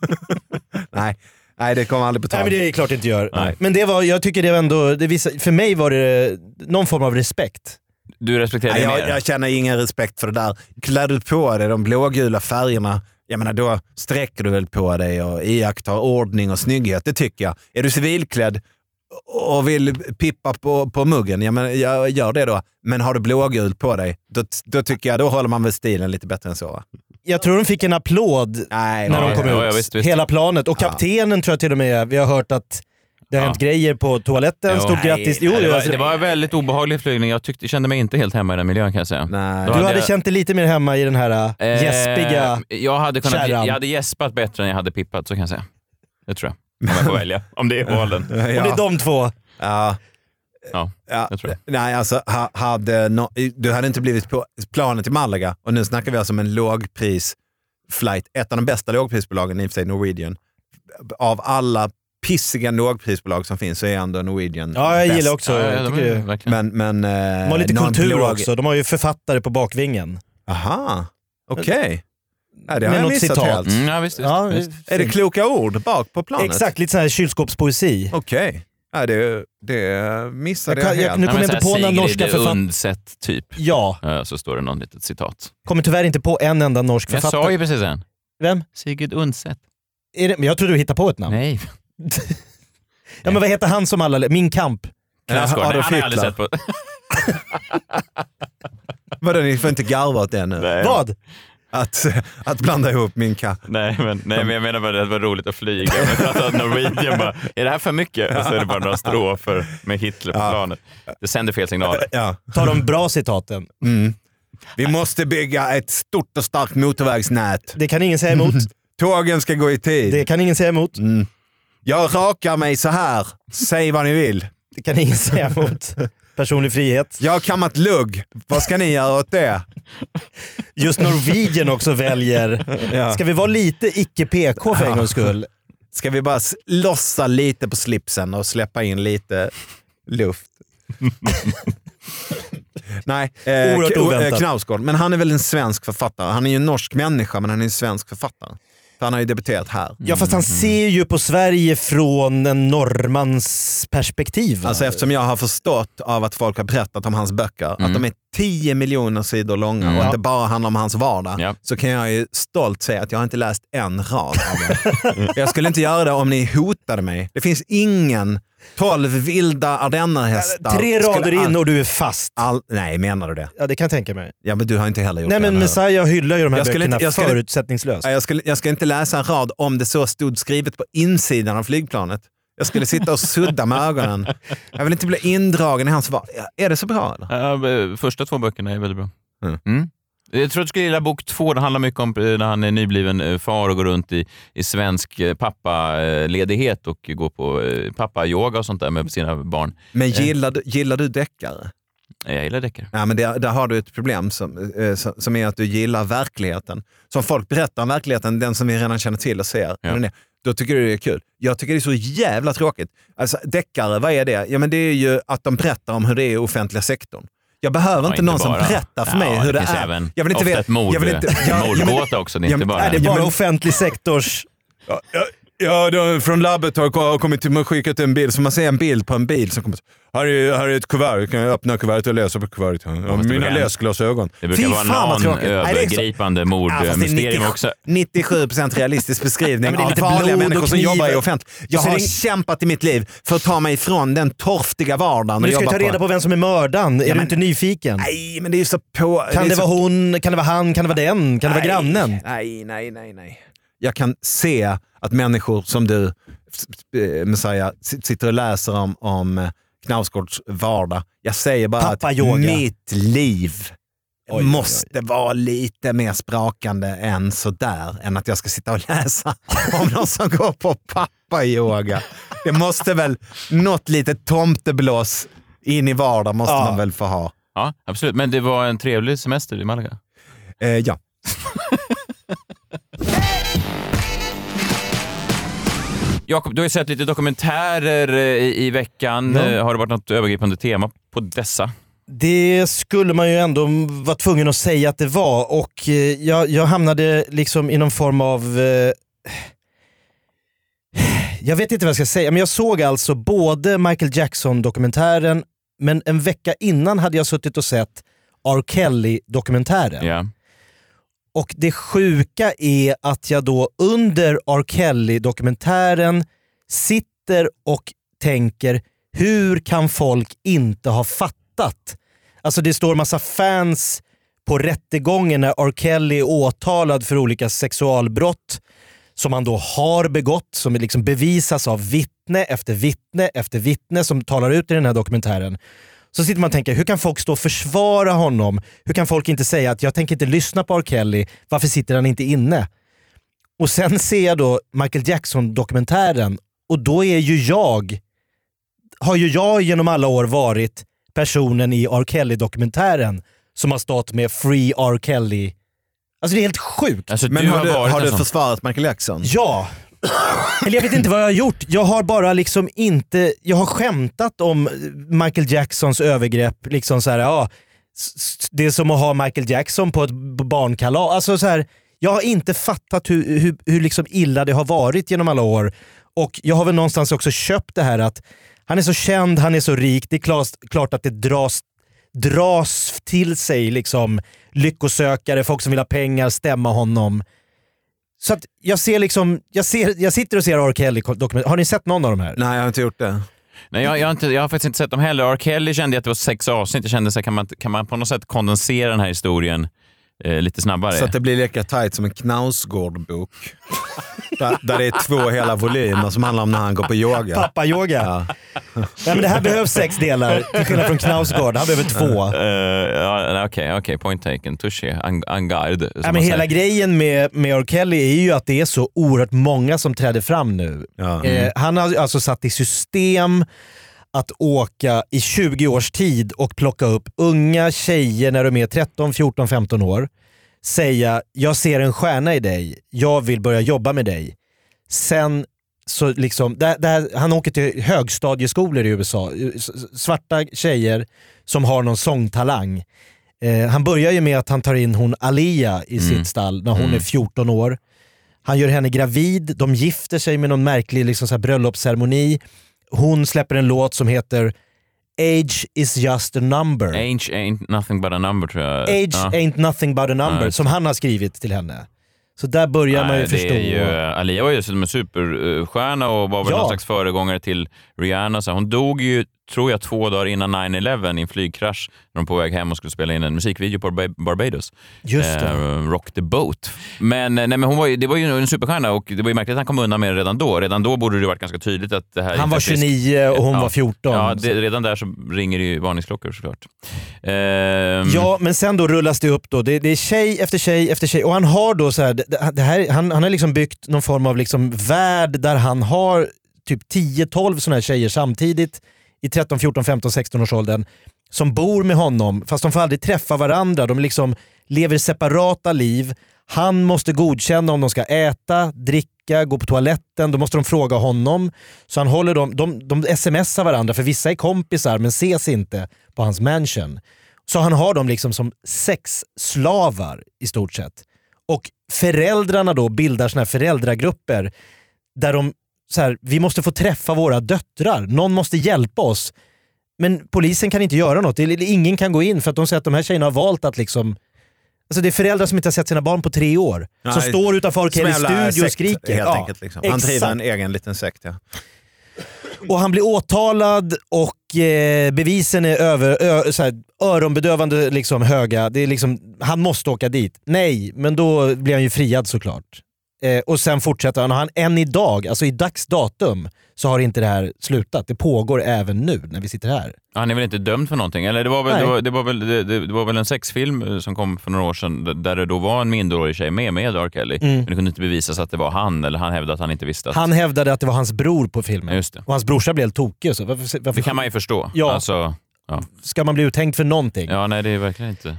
nej, nej, det kommer aldrig på tal. Nej men det är klart det inte gör. Nej. Men det var, jag tycker det var ändå, det visar, för mig var det någon form av respekt. Du respekterar Nej, det jag, mer? jag känner ingen respekt för det där. Klär du på dig de blågula färgerna, jag menar då sträcker du väl på dig och iakttar ordning och snygghet. Det tycker jag. Är du civilklädd och vill pippa på, på muggen, ja, men jag gör det då. Men har du blågult på dig, då, då tycker jag då håller man väl stilen lite bättre än så. Va? Jag tror de fick en applåd Nej, när Ja, de kom ja, ut. ja, visst, visst. Hela planet. Och kaptenen tror jag till och med, vi har hört att det har Ja. hänt grejer på toaletten. Jo. Stort Nej, grattis. Jo, nej, det, var, det var en väldigt obehaglig flygning. Jag tyckte, kände mig inte helt hemma i den miljön kan jag säga. Nej. Du hade jag- känt dig lite mer hemma i den här äh, gäspiga... Eh, jag, hade kunnat, jag hade gäspat bättre än jag hade pippat, så kan jag säga. Det tror jag. Om jag får välja. Om det är valen. Och det är de två. Ja. Ja, Ja, jag tror det. nej, alltså, ha, hade no, du hade inte blivit på planet till Malaga och nu snackar vi alltså om en lågpris-flight. Ett av de bästa lågprisbolagen, i och för sig Norwegian. Av alla pissiga lågprisbolag som finns så är ändå Norwegian Ja, jag bäst. gillar också. Ja, ja, jag tycker är. Men, men, eh, De har lite kultur blåg- också. De har ju författare på bakvingen. Aha, okej. Ja, det har Med jag något missat citat. helt. Mm, ja, visst, visst, Ja, visst. Är det kloka ord bak på planet? Exakt, lite sån här kylskåpspoesi. Okej. Ja, det, det missade Jag jag, kan- jag- helt. nu Ja, kommer jag inte så på några norska författare. Typ. Ja, Ja, så står det någon litet citat. kommer tyvärr inte på en enda norsk Jag författare. sa ju precis en. Vem? Sigrid Undset. Är det, men jag trodde du hittade på ett namn. Nej. Ja, men vad heter han som alla... Min kamp. Knausgård. Nej, Adolf han har jag aldrig Hitler. sett på. Vadå, ni får inte garva åt det nu? Nej. Vad? Att, att blanda ihop min katt. Nej men, nej, men jag menar bara att det var roligt att flyga. Men alltså, att Norwegian bara, är det här för mycket? Och så är det bara några strofer med Hitler på Ja. planet. Det sänder fel signaler. Ja. Ta de bra citaten. Mm. Vi måste bygga ett stort och starkt motorvägsnät. Det kan ingen säga emot. Tågen ska gå i tid. Det kan ingen säga emot. Mm. Jag rakar mig så här. Säg vad ni vill. Det kan ingen säga emot. Personlig frihet. Jag har kammat lugg. Vad ska ni göra åt det? Just Norwegian också väljer. Ja. Ska vi vara lite icke-PK för en gångs skull? Ska vi bara lossa lite på slipsen och släppa in lite luft? Nej, eh, Oerhört K- oväntat. eh, Knausgård. Men han är väl en svensk författare. Han är ju en norsk människa, men han är en svensk författare. För han har ju debuterat här. Ja fast han ser ju på Sverige från en norrmans perspektiv. va? Alltså eftersom jag har förstått av att folk har berättat om hans böcker, Mm. att de är 10 miljoner sidor långa Mm. och Ja. att det bara handlar om hans vardag, Ja. så kan jag ju stolt säga att jag har inte läst en rad av den. jag skulle inte göra det om ni hotade mig. Det finns ingen 12 vilda ardennerhästar. Tre Skulle rader in och du är fast. All, nej, menar du det? Ja det kan jag tänka mig. Ja, men du har inte heller gjort Nej det. men eller hur? Messiah hyllar ju de här Jag skulle böckerna inte- jag skulle- förutsättningslöst. Ja, Jag, skulle, jag ska inte läsa en rad om det så stod skrivet på insidan av flygplanet. Jag skulle sitta och sudda med ögonen. Jag vill inte bli indragen i hans val. Är det så bra eller? Ja, första två böckerna är väldigt bra. Mm. Mm. Jag tror att du skulle gilla bok två. Det handlar mycket om eh, när han är nybliven eh, far och går runt i, i svensk eh, pappaledighet och går på pappayoga och sånt där med sina barn. Men gillar du, gillar du deckare? Jag gillar deckare. Ja, men det, där har du ett problem som, som- är att du gillar verkligheten. Som folk berättar om verkligheten, den som vi redan känner till och ser. Ja. den. Då tycker du det är kul. Jag tycker det är så jävla tråkigt. Alltså, deckare, vad är det? Ja, men det är ju att de berättar om hur det är i offentliga sektorn. Jag behöver Ja, inte inte någon som bara. berättar för Ja, mig hur det det, är. även jag vill inte ofta veta- ett mord- jag vill inte- ja, ja, men- mordgåta också, det är inte bara- Nej, det är bara offentlig sektors... Ja, då, från labbet har kommit till och skickat en bild. Så man ser en bild på en bil som kommer. Här är, här är ett kuvert. Kan jag öppna kuvertet och läsa på kuvertet? Ja, det mina läsglasögon. Det brukar Fy vara fan, någon. Nej, det är övergripande Ja, det är mordmysterium 97 också. 97% realistisk beskrivning men det är av lite vanliga blod och människor som jobbar i offentligt. Jag är har det- kämpat i mitt liv för att ta mig ifrån den torftiga vardagen. Men du ska ju ta reda på vem som är mördaren. Är Ja, du men- inte nyfiken? Nej, men det är ju så på... Kan är det så... vara hon, kan det vara han, kan det vara den, kan det vara Nej, grannen? Nej, nej, nej, nej. Jag kan se att människor som du, eh, Messiah, sitter och läser om, om eh, Knausgårds vardag. Jag säger bara att Pappa-yoga. mitt liv Oj, oj, måste vara lite mer sprakande än sådär, än att jag ska sitta och läsa om någon som går på pappa-yoga. Det måste väl, något litet tomteblås in i vardagen måste Ja. man väl få ha. Ja, absolut. Men det var en trevlig semester i Malaga. Eh, ja. Jakob, du har ju sett lite dokumentärer eh, i, i veckan. Ja. Eh, Har det varit något övergripande tema på dessa? Det skulle man ju ändå vara tvungen att säga att det var och eh, jag, jag hamnade liksom i någon form av... Eh, jag vet inte vad jag ska säga, men jag såg alltså både Michael Jackson-dokumentären, men en vecka innan hade jag suttit och sett R. Kelly-dokumentären. Ja. Och det sjuka är att jag då under R. Kelly-dokumentären sitter och tänker, hur kan folk inte ha fattat? Alltså det står massa fans på rättegången när R. Kelly är åtalad för olika sexualbrott som han då har begått, som liksom bevisas av vittne efter vittne efter vittne som talar ut i den här dokumentären. Så sitter man och tänker, hur kan folk stå och försvara honom? Hur kan folk inte säga att jag tänker inte lyssna på R. Kelly, varför sitter han inte inne? Och sen ser jag då Michael Jackson-dokumentären och då är ju jag, har ju jag genom alla år varit personen i R. Kelly-dokumentären som har stått med Free R. Kelly. Alltså det är helt sjukt. Alltså, Men du har, har, du, har du försvarat Michael Jackson? Ja! Eller jag vet inte vad jag har gjort. Jag har bara liksom inte, jag har skämtat om Michael Jacksons övergrepp. Liksom så här, ja, det är som att ha Michael Jackson på ett barnkalas. Alltså så här, jag har inte fattat hur, hur, hur liksom illa det har varit genom alla år. Och jag har väl någonstans också köpt det här att han är så känd, han är så rik. Det är klart, klart att det dras, dras till sig liksom lyckosökare, folk som vill ha pengar, stämma honom. Så att jag ser liksom, jag, ser, jag sitter och ser R. Kelly dokument. Har ni sett någon av de här? Nej, jag har inte gjort det. Nej, jag, jag, har inte, jag har faktiskt inte sett dem heller. R. Kelly kände jag att det var sex avsnitt. Jag kände så här, kan man, kan man på något sätt kondensera den här historien eh, lite snabbare? Så att det blir lika tight som en Knausgård-bok. där, där det är två hela volymer som handlar om när han går på yoga. Pappa-yoga. Ja. Nej, men det här behövs sex delar, till skillnad från Knausgård. Han behöver två. Eh, ja, Okej, okej, point taken. Touché. En, Ja, men hela säger. grejen med, med R. Kelly är ju att det är så oerhört många som träder fram nu. Ja. Eh, han har alltså satt i system att åka i 20 års tid och plocka upp unga tjejer när de är 13, 14, 15 år. Säga “jag ser en stjärna i dig, jag vill börja jobba med dig”. Sen så liksom, där, där, han åker till högstadieskolor i USA, svarta tjejer som har någon sångtalang. Eh, han börjar ju med att han tar in hon Alia i Mm. sitt stall när hon Mm. är 14 år. Han gör henne gravid, de gifter sig med någon märklig liksom, så bröllopsceremoni. Hon släpper en låt som heter Age is just a number. Age ain't nothing but a number tror jag. Age Ja. ain't nothing but a number, Nej. som han har skrivit till henne. Så där börjar man ju Nej, förstå. Ju, Alia var ju en superstjärna och var väl Ja. någon slags föregångare till Rihanna. Så hon dog ju tror jag, två dagar innan 9-11 i en flygkrasch när de på väg hem och skulle spela in en musikvideo på Barba- Barbados. Just det. Eh, Rock the boat. Men, eh, nej, men hon var ju, det var ju en superstjärna och det var ju märkligt att han kom undan med det redan då. Redan då borde det varit ganska tydligt att det här Han var inte är frisk- 29 och hon var 14. Ja, det, redan där så ringer det ju varningsklockor såklart. Ehm, Ja, men sen då rullas det upp. Då. Det, det är tjej efter tjej efter tjej. Och han har då så här, det här, han, han har liksom byggt någon form av liksom värld där han har typ 10-12 sådana här tjejer samtidigt i 13, 14, 15, 16 års åldern som bor med honom fast de får aldrig träffa varandra. De liksom lever separata liv. Han måste godkänna om de ska äta, dricka, gå på toaletten. Då måste de fråga honom. Så han håller dem, de, de smsar varandra för vissa är kompisar men ses inte på hans mansion. Så han har dem liksom som sexslavar i stort sett. Och föräldrarna då bildar såna här föräldragrupper där de så här, vi måste få träffa våra döttrar. Någon måste hjälpa oss. Men polisen kan inte göra något. Ingen kan gå in för att de säger att de här tjejerna har valt att liksom Alltså det är föräldrar som inte har sett sina barn på tre år. som Nej, står utanför som Kellys studio och sekt, skriker. Helt Ja, enkelt, liksom. Han driver en egen liten sekt. Ja. Och han blir åtalad och eh, bevisen är över, ö, så här, öronbedövande liksom, höga. Det är liksom, han måste åka dit. Nej, men då blir han ju friad såklart. Eh, och sen fortsätter han och han än idag, alltså i dags datum, så har inte det här slutat. Det pågår även nu när vi sitter här. Han är väl inte dömd för någonting? Eller det var väl, det var, det var väl, det, det, var väl en sexfilm eh, som kom för några år sedan där det då var en minderårig tjej med, med R. Kelly. Mm. Men det kunde inte bevisas att det var han, eller han hävdade att han inte visste att... Han hävdade att det var hans bror på filmen. Just det. Och hans brorsa blev helt tokig. Så varför, varför Det kan man ju förstå. Ja. Alltså, ja. ska man bli uthängd för någonting? ja, nej det är verkligen inte...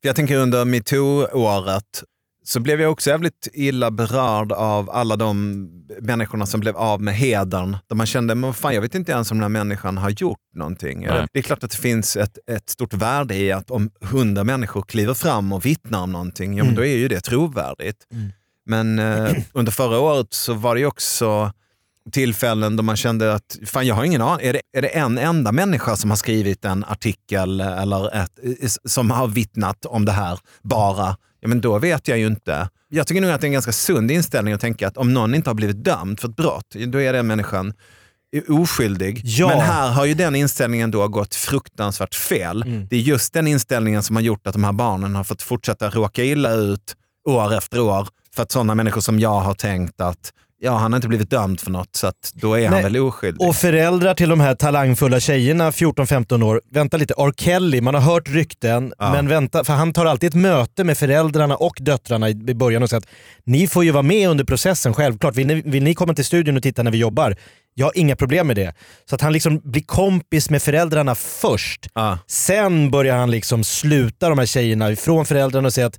Jag tänker under metoo-året så blev jag också jävligt illa berörd av alla de människorna som blev av med hedern. Där man kände, men fan, jag vet inte ens om den här människan har gjort någonting. Nej. Det är klart att det finns ett, ett stort värde i att om hundra människor kliver fram och vittnar om någonting, ja, men Mm. då är ju det trovärdigt. Men eh, under förra året så var det också tillfällen då man kände att fan jag har ingen aning. Är det, är det en enda människa som har skrivit en artikel eller ett, som har vittnat om det här bara? Ja, men då vet jag ju inte. Jag tycker nog att det är en ganska sund inställning att tänka att om någon inte har blivit dömd för ett brott, då är den människan oskyldig. Ja. Men här har ju den inställningen då gått fruktansvärt fel. Mm. Det är just den inställningen som har gjort att de här barnen har fått fortsätta råka illa ut år efter år. För att sådana människor som jag har tänkt att ja, han har inte blivit dömd för något så att då är han Nej. väl oskyldig. Och föräldrar till de här talangfulla tjejerna, 14-15 år, vänta lite, R. Kelly, man har hört rykten, Ja. men vänta, för han tar alltid ett möte med föräldrarna och döttrarna i i början och säger att ni får ju vara med under processen självklart. Vill ni, vill ni komma till studion och titta när vi jobbar? Jag har inga problem med det. Så att han liksom blir kompis med föräldrarna först. Ja. Sen börjar han liksom sluta de här tjejerna ifrån föräldrarna och säga att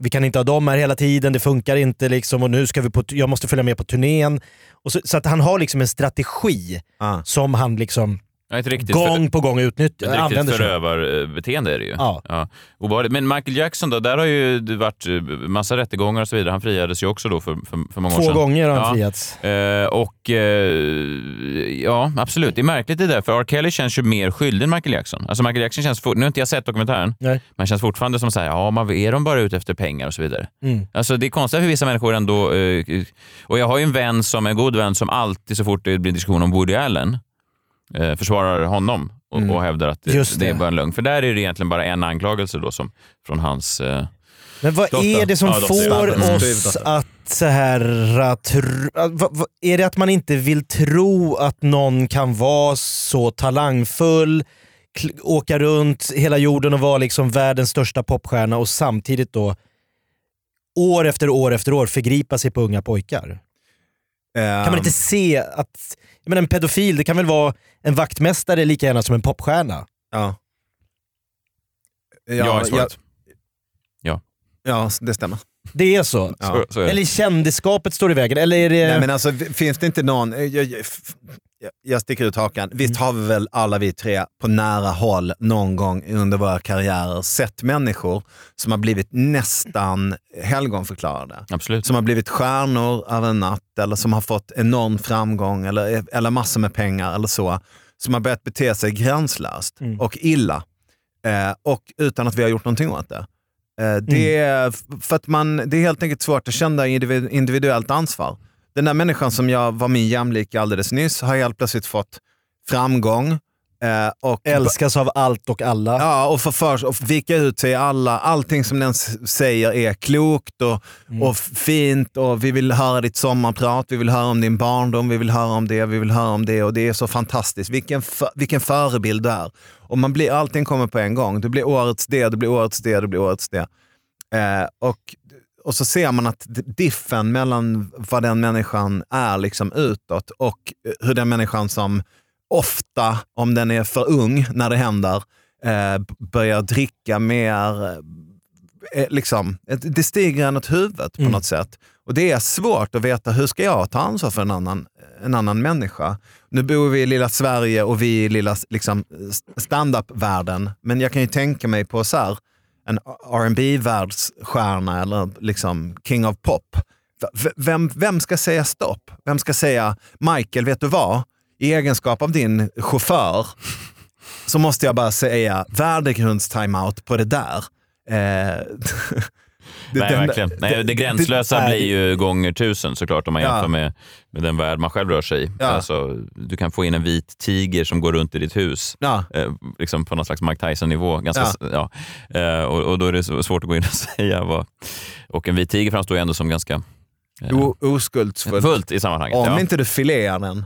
vi kan inte ha dem här hela tiden, det funkar inte liksom och nu ska vi på, jag måste följa med på turnén. Och så, så att han har liksom en strategi Ja. som han liksom Ja, riktigt gång på gång utnyttjar, Ett riktigt förövarbeteende är det ju. Ja. Obehagligt. Men Michael Jackson då, där har ju det varit eh, massa rättegångar och så vidare. Han friades ju också då för, för, för många år Två sedan. gånger har han ja. friats. Eh, och eh, ja, absolut. Det är märkligt det där, för R. Kelly känns ju mer skyldig än Michael Jackson. Alltså Michael Jackson känns, for, nu har inte jag sett dokumentären, Nej. men känns fortfarande som här, ja, man, är de bara ute efter pengar och så vidare. Mm. Alltså det är konstigt för vissa människor ändå, eh, och jag har ju en vän som en god vän som alltid så fort det blir diskussion om Woody Allen eh, försvarar honom och, Mm. och hävdar att det, Just det är bara en lögn. För där är det egentligen bara en anklagelse då som, från hans... Eh, Men vad Dotter. är det som Ja, får Mm. oss att så här, att, tr- är det att man inte vill tro att någon kan vara så talangfull, åka runt hela jorden och vara liksom världens största popstjärna och samtidigt då år efter år efter år förgripa sig på unga pojkar? Kan man inte se att jag menar, en pedofil, det kan väl vara en vaktmästare lika gärna som en popstjärna? Ja. Ja, är svaret. ja. Ja, det stämmer. Det är så? Ja. Så- så är det. Eller kändisskapet står i vägen? Eller är det... Nej, men alltså, finns det inte någon... Jag, sticker ut hakan. Visst Mm. har vi väl alla vi tre på nära håll någon gång under våra karriärer sett människor som har blivit nästan helgonförklarade. Absolut. Som har blivit stjärnor över en natt eller som har fått enorm framgång eller, eller massor med pengar eller så. Som har börjat bete sig gränslöst Mm. och illa. Eh, och utan att vi har gjort någonting åt det. Eh, det, är, f- för att man, det är helt enkelt svårt att känna individ, individuellt ansvar. Den där människan som jag var min jämlik alldeles nyss har helt plötsligt fått framgång, Eh, och Älskas av allt och alla. Ja, och förförs och vika ut sig i alla. Allting som den säger är klokt och, Mm. och fint och vi vill höra ditt sommarprat, vi vill höra om din barndom, vi vill höra om det, vi vill höra om det och det är så fantastiskt. Vilken, för, vilken förebild du är. Och man blir, allting kommer på en gång. Du blir årets det, du blir årets det, du blir årets det. Eh, och, och så ser man att diffen mellan vad den människan är liksom utåt och hur den människan som ofta, om den är för ung när det händer, eh, börjar dricka mer. Eh, liksom, ett- det stiger en åt huvudet på Mm. något sätt. Och det är svårt att veta hur ska jag ta ansvar för en annan, en annan människa. Nu bor vi i lilla Sverige och vi är i lilla liksom, standup-världen. Men jag kan ju tänka mig på så här, en rb världsstjärna eller liksom king of pop. V- Vem, vem ska säga stopp? Vem ska säga Michael, vet du vad? I egenskap av din chaufför så måste jag bara säga värdegrunds-timeout på det där. Eh, Nej, den- verkligen. Nej, det gränslösa det- blir ju gånger tusen såklart om man Ja. jämför med, med den värld man själv rör sig i. Ja. Alltså, du kan få in en vit tiger som går runt i ditt hus Ja. eh, liksom på någon slags Mike Tyson-nivå. Ganska, ja. Eh, och, och då är det svårt att gå in och säga vad... Och en vit tiger framstår ju ändå som ganska eh, O- oskuldsfullt. fullt i sammanhanget. Om ja. inte du filear den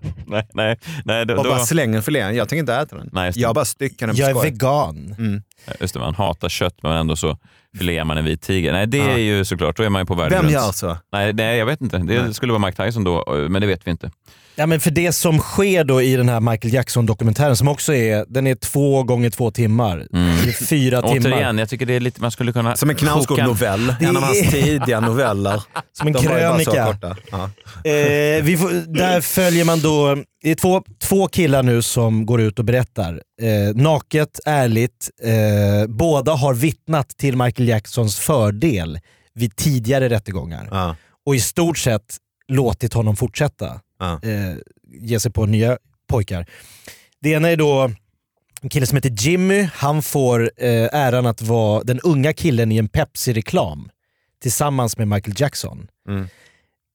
Nej, nej, nej, då, och då, bara slänger filén. Jag tänker inte äta den. Nej, det. jag bara styckar den på Jag är skoj. vegan. Mm. Just det, man hatar kött men ändå så filear man en vit tiger. Nej, det Ja. är ju såklart, då är man ju på Vem värdegrunds... gör så? Nej, nej, jag vet inte. Det Nej. skulle vara Mike Tyson då, men det vet vi inte. Ja, men för det som sker då i den här Michael Jackson-dokumentären som också är, den är två gånger två timmar. Det är fyra timmar. Återigen, jag tycker det är lite, man skulle kunna... Som en koka Knausgård-novell. En av hans tidiga noveller. Som en De krönika. Eh, vi får, där följer man då, det är två, två killar nu som går ut och berättar. Eh, naket, ärligt. Eh, båda har vittnat till Michael Jacksons fördel vid tidigare rättegångar. Ja. Och i stort sett låtit honom fortsätta Ja. eh, ge sig på nya pojkar. Det ena är då en kille som heter Jimmy. Han får eh, äran att vara den unga killen i en Pepsi-reklam tillsammans med Michael Jackson. Mm.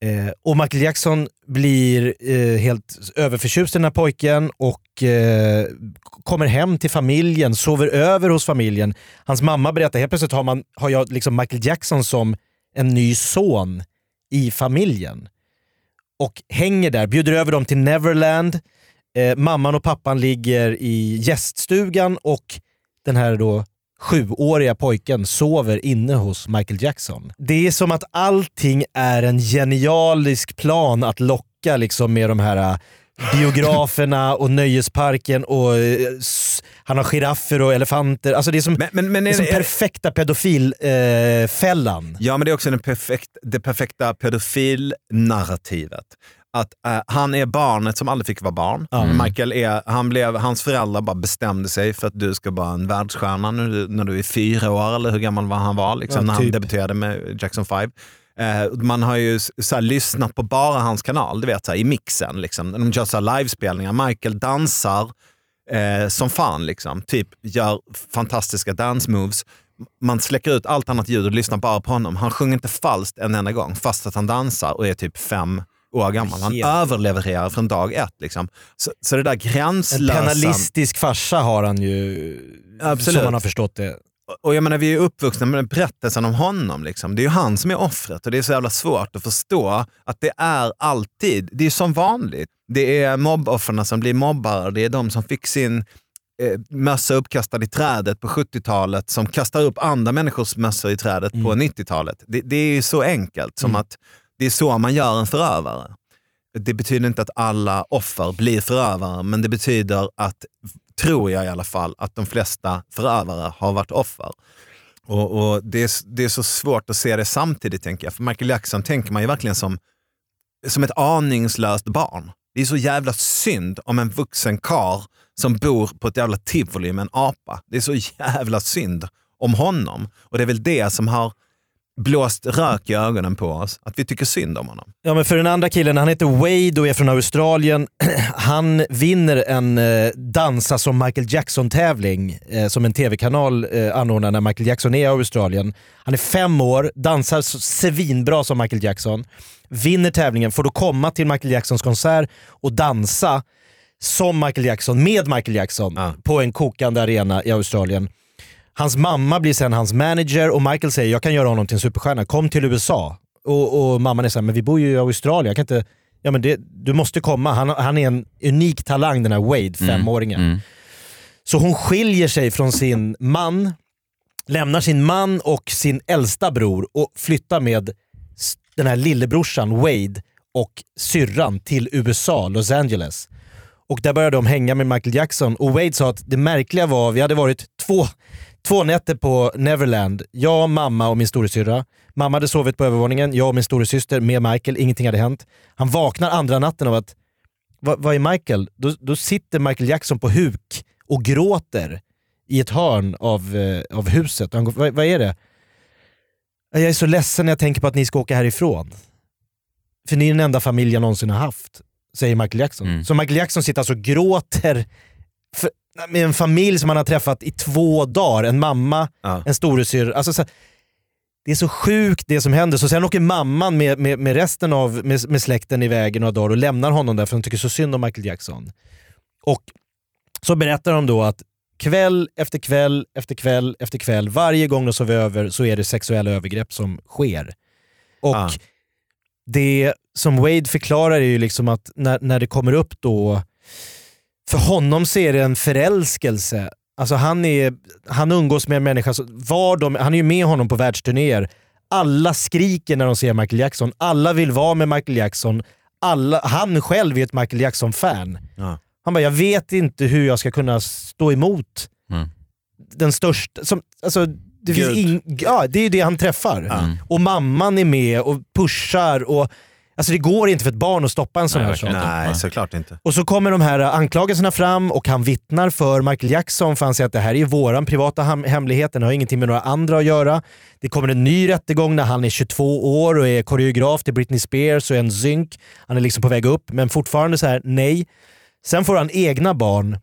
Eh, och Michael Jackson blir eh, helt överförtjust i den här pojken och eh, kommer hem till familjen, sover över hos familjen. Hans mamma berättar, helt plötsligt har, man, har jag liksom Michael Jackson som en ny son i familjen. Och hänger där, bjuder över dem till Neverland. Eh, mamman och pappan ligger i gäststugan och den här då sjuåriga pojken sover inne hos Michael Jackson. Det är som att allting är en genialisk plan att locka liksom med de här äh, biograferna och nöjesparken och eh, s- han har giraffer och elefanter. Alltså det är som, Men, men, men det är är, som är, perfekta pedofilfällan. Eh, fällan. Ja, men det är också den perfekt, det perfekta pedofilnarrativet. Att eh, han är barnet som aldrig fick vara barn. Mm. Michael är, han blev, hans föräldrar bara bestämde sig för att du ska vara en världsstjärna nu, när du är fyra år, eller hur gammal var han var liksom, Ja, när han typ. debuterade med Jackson 5. Eh, man har ju s- så här, lyssnat på bara hans kanal, du vet, så här, i mixen. Liksom. De gör så här, livespelningar. Michael dansar eh, som fan, liksom. typ gör fantastiska dance moves. Man släcker ut allt annat ljud och lyssnar bara på honom. Han sjunger inte falskt en enda gång, fast att han dansar och är typ fem år gammal. Han överlevererar från dag ett. Liksom. Så, så det där En gränslösa... penalistisk farsa har han ju, Absolut. som man har förstått det. Och jag menar, vi är uppvuxna med berättelsen om honom. Liksom. Det är ju han som är offret och det är så jävla svårt att förstå att det är alltid, det är som vanligt. Det är mobboffren som blir mobbare, det är de som fick sin eh, mössa uppkastad i trädet på 70-talet som kastar upp andra människors mössor i trädet på 90-talet. Det, det är ju så enkelt som Mm. att det är så man gör en förövare. Det betyder inte att alla offer blir förövare, men det betyder att, tror jag i alla fall, att de flesta förövare har varit offer. Och, och det, är, det är så svårt att se det samtidigt, tänker jag. För Michael Jackson tänker man ju verkligen som, som ett aningslöst barn. Det är så jävla synd om en vuxen kar som bor på ett jävla tivoli med en apa. Det är så jävla synd om honom. Och det är väl det som har blåst rök i ögonen på oss, att vi tycker synd om honom. Ja, men för den andra killen, han heter Wade och är från Australien. Han vinner en eh, dansa som Michael Jackson-tävling eh, som en tv-kanal eh, anordnar när Michael Jackson är i Australien. Han är fem år, dansar svinbra som Michael Jackson, vinner tävlingen, får då komma till Michael Jacksons konsert och dansa som Michael Jackson, med Michael Jackson, på en kokande arena i Australien. Hans mamma blir sen hans manager och Michael säger jag kan göra honom till en superstjärna, kom till USA. Och, och mamman är såhär, men vi bor ju i Australien, jag kan inte... Ja, men det, du måste komma, han, han är en unik talang den här Wade, femåringen. Så hon skiljer sig från sin man, lämnar sin man och sin äldsta bror och flyttar med den här lillebrorsan Wade och syrran till USA, Los Angeles. Och där började de hänga med Michael Jackson och Wade sa att det märkliga var, vi hade varit två, två nätter på Neverland, jag, mamma och min storasyrra. Mamma hade sovit på övervåningen, jag och min storasyster med Michael, ingenting hade hänt. Han vaknar andra natten av att, vad, vad är Michael? Då, då sitter Michael Jackson på huk och gråter i ett hörn av, eh, av huset. Han, går, vad, vad är det? Jag är så ledsen när jag tänker på att ni ska åka härifrån. För ni är den enda familj jag någonsin har haft, säger Michael Jackson. Så Michael Jackson sitter alltså och gråter för, med en familj som han har träffat i två dagar. En mamma, en storasyrra. Alltså, så, det är så sjukt det som händer. Så sen åker mamman med, med, med resten av med, med släkten iväg i några dagar och lämnar honom där för hon tycker så synd om Michael Jackson. Och så berättar de då att kväll efter kväll efter kväll efter kväll, varje gång de sover över så är det sexuella övergrepp som sker. Och det som Wade förklarar är ju liksom att när, när det kommer upp då, för honom så är det en förälskelse. Alltså han, är, han umgås med en människa, var de, han är ju med honom på världsturnéer. Alla skriker när de ser Michael Jackson, alla vill vara med Michael Jackson. Alla, han själv är ett Michael Jackson-fan. Han bara, jag vet inte hur jag ska kunna stå emot den största... Som, alltså, det, finns Gud. ing, ja, det är det han träffar. Och mamman är med och pushar. Och, alltså det går inte för ett barn att stoppa en sån här sak. Nej, såklart inte. Och så kommer de här anklagelserna fram och han vittnar för Michael Jackson för han säger att det här är våran privata hemlighet, den har ingenting med några andra att göra. Det kommer en ny rättegång när han är 22 år och är koreograf till Britney Spears och är en zynk. Han är liksom på väg upp men fortfarande så här nej. Sen får han egna barn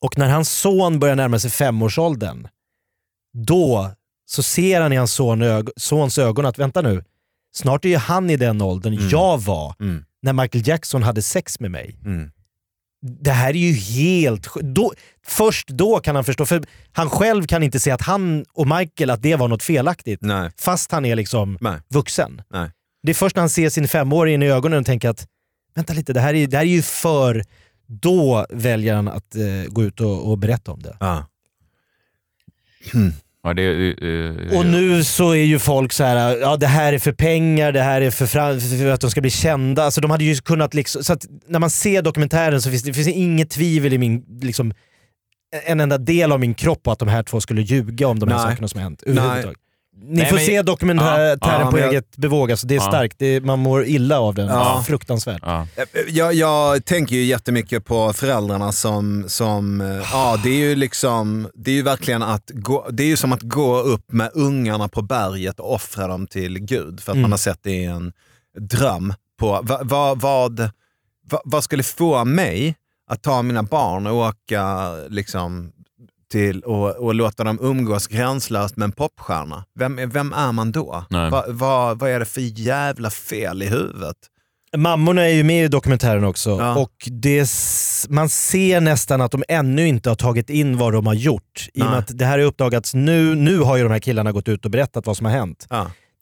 och när hans son börjar närma sig femårsåldern, då så ser han i hans son ög- sons ögon att vänta nu, snart är ju han i den åldern jag var när Michael Jackson hade sex med mig. Det här är ju helt då, Först då kan han förstå, för han själv kan inte se att han och Michael, att det var något felaktigt. Fast han är liksom vuxen. Det är först när han ser sin femåring in i ögonen och tänker att vänta lite, det här är, det här är ju för... Då väljer han att eh, gå ut och, och berätta om det. Ja, det, eh, Och nu så är ju folk så här, ja det här är för pengar, det här är för, för att de ska bli kända. Alltså de hade ju kunnat liksom, så att när man ser dokumentären så finns det, finns inget tvivel i min, liksom, en enda del av min kropp på att de här två skulle ljuga om de här Nej. sakerna som har hänt. Nej. Ni Nej, får men- se dokumentären Ja, ja, på jag- eget bevåg, alltså det är Ja. starkt. Det är, man mår illa av den. Ja. Fruktansvärt. Jag, jag tänker ju jättemycket på föräldrarna som, som eh, ja det är ju liksom, det är ju verkligen att gå, det är ju som att gå upp med ungarna på berget och offra dem till Gud för att Mm. man har sett det i en dröm på va, va, vad, va, vad skulle få mig att ta mina barn och åka liksom till och, och låta dem umgås gränslöst med en popstjärna. Vem, är- vem är man då? Nej. Va, va, vad är det för jävla fel i huvudet? Mammorna är ju med i dokumentären också och det, man ser nästan att de ännu inte har tagit in vad de har gjort. I och med Nej. att det här är uppdagats nu, nu har ju de här killarna gått ut och berättat vad som har hänt.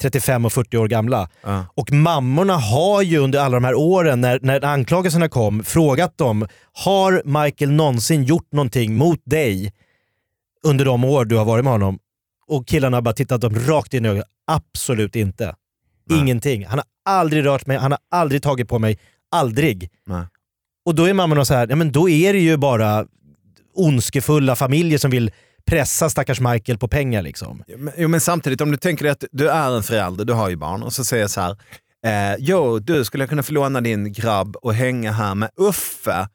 35 och 40 år gamla. Och mammorna har ju under alla de här åren när, när anklagelserna kom frågat dem, har Michael någonsin gjort någonting mot dig under de år du har varit med honom? Och killarna har bara tittat dem rakt in i ögonen. Absolut inte. Ingenting. Han har aldrig rört mig, han har aldrig tagit på mig. Aldrig. Nej. Och då är mammorna så här, ja, men då är det ju bara ondskefulla familjer som vill pressa stackars Michael på pengar. Liksom. Men, jo, men samtidigt, om du tänker dig att du är en förälder, du har ju barn, och så säger jag så här, eh, jo, du skulle kunna få låna din grabb och hänga här med Uffe,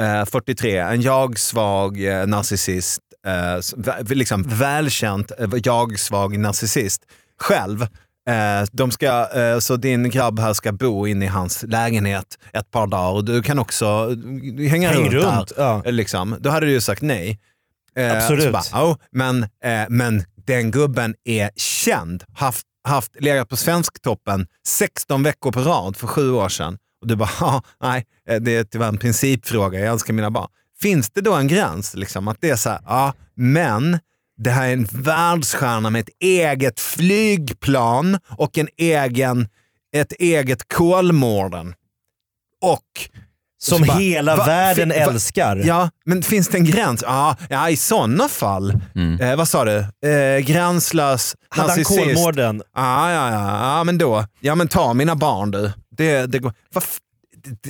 eh, 43, en jag-svag eh, narcissist, eh, liksom välkänt eh, jag-svag narcissist, själv. Eh, de ska, eh, så din grabb här ska bo inne i hans lägenhet ett par dagar och du kan också hänga Häng runt, runt, där. Liksom. Då hade du ju sagt nej. Absolut. bara, "Oh, men, men den gubben är känd, haft, haft, legat på Svensktoppen 16 veckor på rad för sju år sedan. Och du bara, "Ja, nej, eh, det är tyvärr en principfråga, jag älskar mina barn. Finns det då en gräns? Liksom, att det är så här, ja, men det här är en världsstjärna med ett eget flygplan och en egen, ett eget Kolmården. Och Som bara, hela va- världen va- älskar. Ja, men finns det en gräns? Ja, ja i sådana fall. Eh, vad sa du? Eh, gränslös Hade han narcissist. Kolmården? Ja, ja, ja, ja, men då. Ja, men ta mina barn du. Det, det,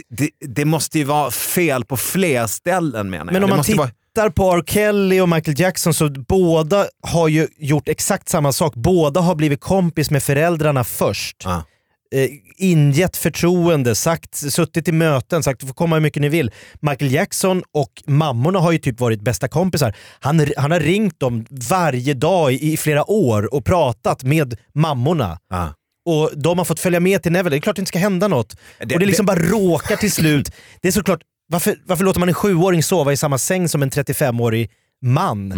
det, det, måste ju vara fel på fler ställen menar jag. Men om man ju vara, tittar på R. Kelly och Michael Jackson så båda har ju gjort exakt samma sak. Båda har blivit kompis med föräldrarna först. Eh, ingett förtroende, sagt, suttit i möten, sagt du får komma hur mycket ni vill. Michael Jackson och mammorna har ju typ varit bästa kompisar. Han, han har ringt dem varje dag i, i flera år och pratat med mammorna. Och de har fått följa med till Neville. Det är klart det inte ska hända något. Det- och det liksom det- bara råkar till slut. Det är såklart, varför, varför låter man en sjuåring sova i samma säng som en 35-årig man?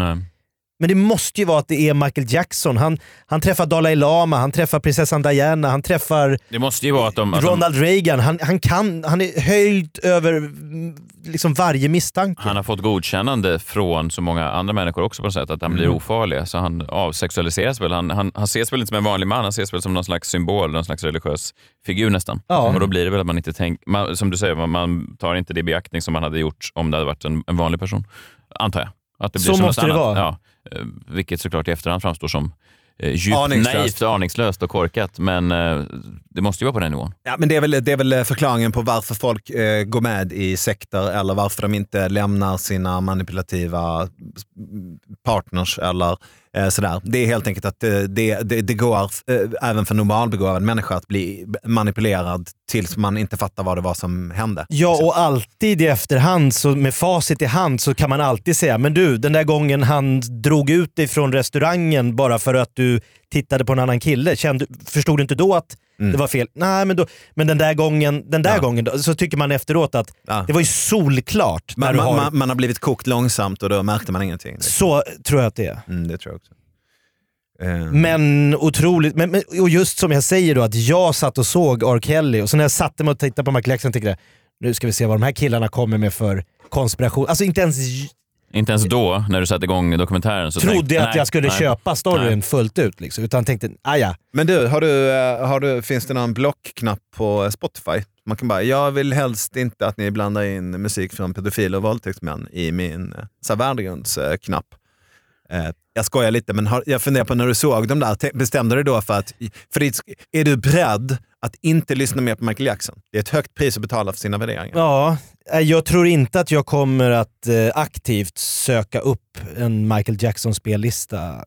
Men det måste ju vara att det är Michael Jackson. Han, han träffar Dalai Lama, han träffar prinsessan Diana, han träffar Det måste ju vara att de... Att de Ronald Reagan. Han, han, kan, han är höjd över liksom varje misstanke. han har fått godkännande från så många andra människor också på något sätt, att han blir Mm. ofarlig. Så han avsexualiseras väl. Han, han, han ses väl inte som en vanlig man, han ses väl som någon slags symbol, någon slags religiös figur nästan. Ja. Och då blir det väl att man inte tänker, man, som du säger, man, man tar inte det i beaktning som man hade gjort om det hade varit en, en vanlig person. Antar jag. Att det blir Så måste det annat. vara. Ja. Eh, Vilket såklart i efterhand framstår som eh, djupt Aningslöst. naivt, aningslöst och korkat. Men eh, det måste ju vara på den nivån. ja, men det, är väl, det är väl förklaringen på varför folk eh, går med i sekter eller varför de inte lämnar sina manipulativa partners eller eh, sådär. Det är helt enkelt att eh, det, det, det går även för normalbegåvad människa att bli manipulerad tills man inte fattar vad det var som hände. Ja, och alltid i efterhand, så med facit i hand, så kan man alltid säga men du, den där gången han drog ut dig från restaurangen bara för att du tittade på en annan kille, kände, förstod du inte då att det var fel? Nej, men, då, men den där gången, den där gången då, så tycker man efteråt att det var ju solklart. Man, man, har, man, man har blivit kokt långsamt och då märkte man ingenting. Så tror jag att det är. Mm, det tror jag också. Eh, Men otroligt, men, men, och just som jag säger då att jag satt och såg R. Kelly och så när jag satte mig och tittade på Michael Jackson tänkte jag nu ska vi se vad de här killarna kommer med för konspiration. Alltså inte ens Inte ens då, när du satte igång dokumentären, så trodde tänkte, jag att nej, jag skulle nej. köpa storyn Nej. fullt ut liksom, utan tänkte ah, ja. Men du, har du, eh, har du, finns det någon blockknapp på Spotify? Man kan bara, jag vill helst inte att ni blandar in musik från pedofiler och våldtäktsmän i min eh, värdegrundsknapp. Eh, jag skojar lite, men har, jag funderar på när du såg dem där, bestämde du då för att, för det, är du beredd att inte lyssna mer på Michael Jackson? Det är ett högt pris att betala för sina värderingar. Ja, eh, jag tror inte att jag kommer att eh, aktivt söka upp en Michael Jackson-spellista.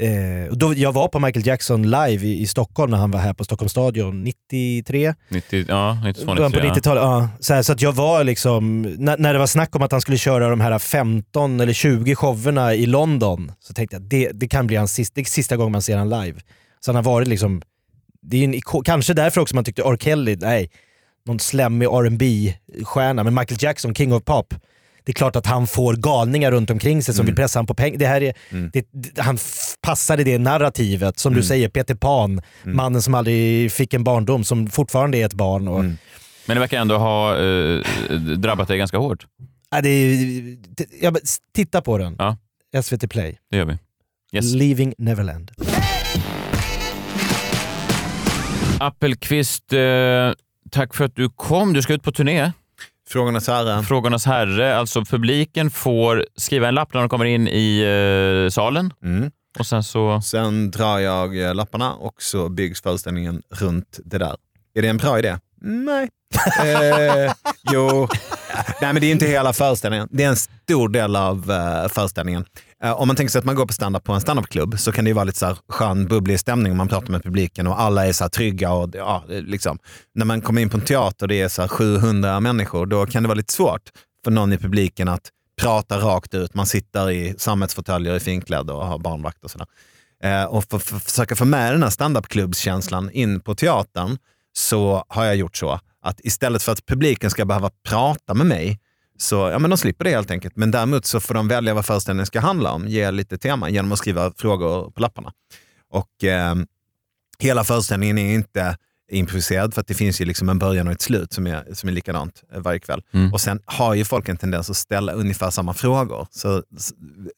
Eh, då, jag var på Michael Jackson live i, i Stockholm när han var här på Stockholms stadion 93. 90, ja, 92, Början på 93, ja. 90-talet, ja. Så, här, så att jag var liksom, när, när det var snack om att han skulle köra de här 15 eller 20 showerna i London, så tänkte jag det, det kan bli hans sista, sista gången man ser han live. Så han har varit liksom, det är en, kanske därför också man tyckte R. Kelly, nej, någon slemmig rb stjärna men Michael Jackson, King of Pop, det är klart att han får galningar runt omkring sig som Mm. vill pressa honom på pengar. Det här är, det, det, han passar i det narrativet, som Mm. du säger, Peter Pan, mannen som aldrig fick en barndom, som fortfarande är ett barn. Och, Mm. Men det verkar ändå ha eh, drabbat dig ganska hårt. Ja, det är, ja, titta på den. Ja. SVT Play. Det gör vi. Yes. Leaving Neverland. Appelqvist, eh, tack för att du kom. Du ska ut på turné. Frågornas herre. Frågornas herre. Alltså publiken får skriva en lapp när de kommer in i eh, salen. Mm. Och sen så... Sen drar jag eh, lapparna och så byggs föreställningen runt det där. Är det en bra idé? Nej. eh, jo, nej men det är inte hela föreställningen. Det är en stor del av eh, föreställningen. Eh, om man tänker sig att man går på stand-up på en standupklubb så kan det ju vara lite så här skön bubblig stämning om man pratar med publiken och alla är så trygga. Och, ja, liksom. När man kommer in på en teater och det är så här 700 människor, då kan det vara lite svårt för någon i publiken att prata rakt ut. Man sitter i sammetsfåtöljer i finkläder och har barnvakt och sådär. Eh, och för, för, försöka få med den här standupklubbskänslan in på teatern så har jag gjort så att istället för att publiken ska behöva prata med mig så ja, men de slipper det helt enkelt. Men däremot så får de välja vad föreställningen ska handla om, ge lite tema genom att skriva frågor på lapparna. Och eh, hela föreställningen är inte improviserad för att det finns ju liksom en början och ett slut som är, som är likadant eh, varje kväll. Mm. Och sen har ju folk en tendens att ställa ungefär samma frågor. Så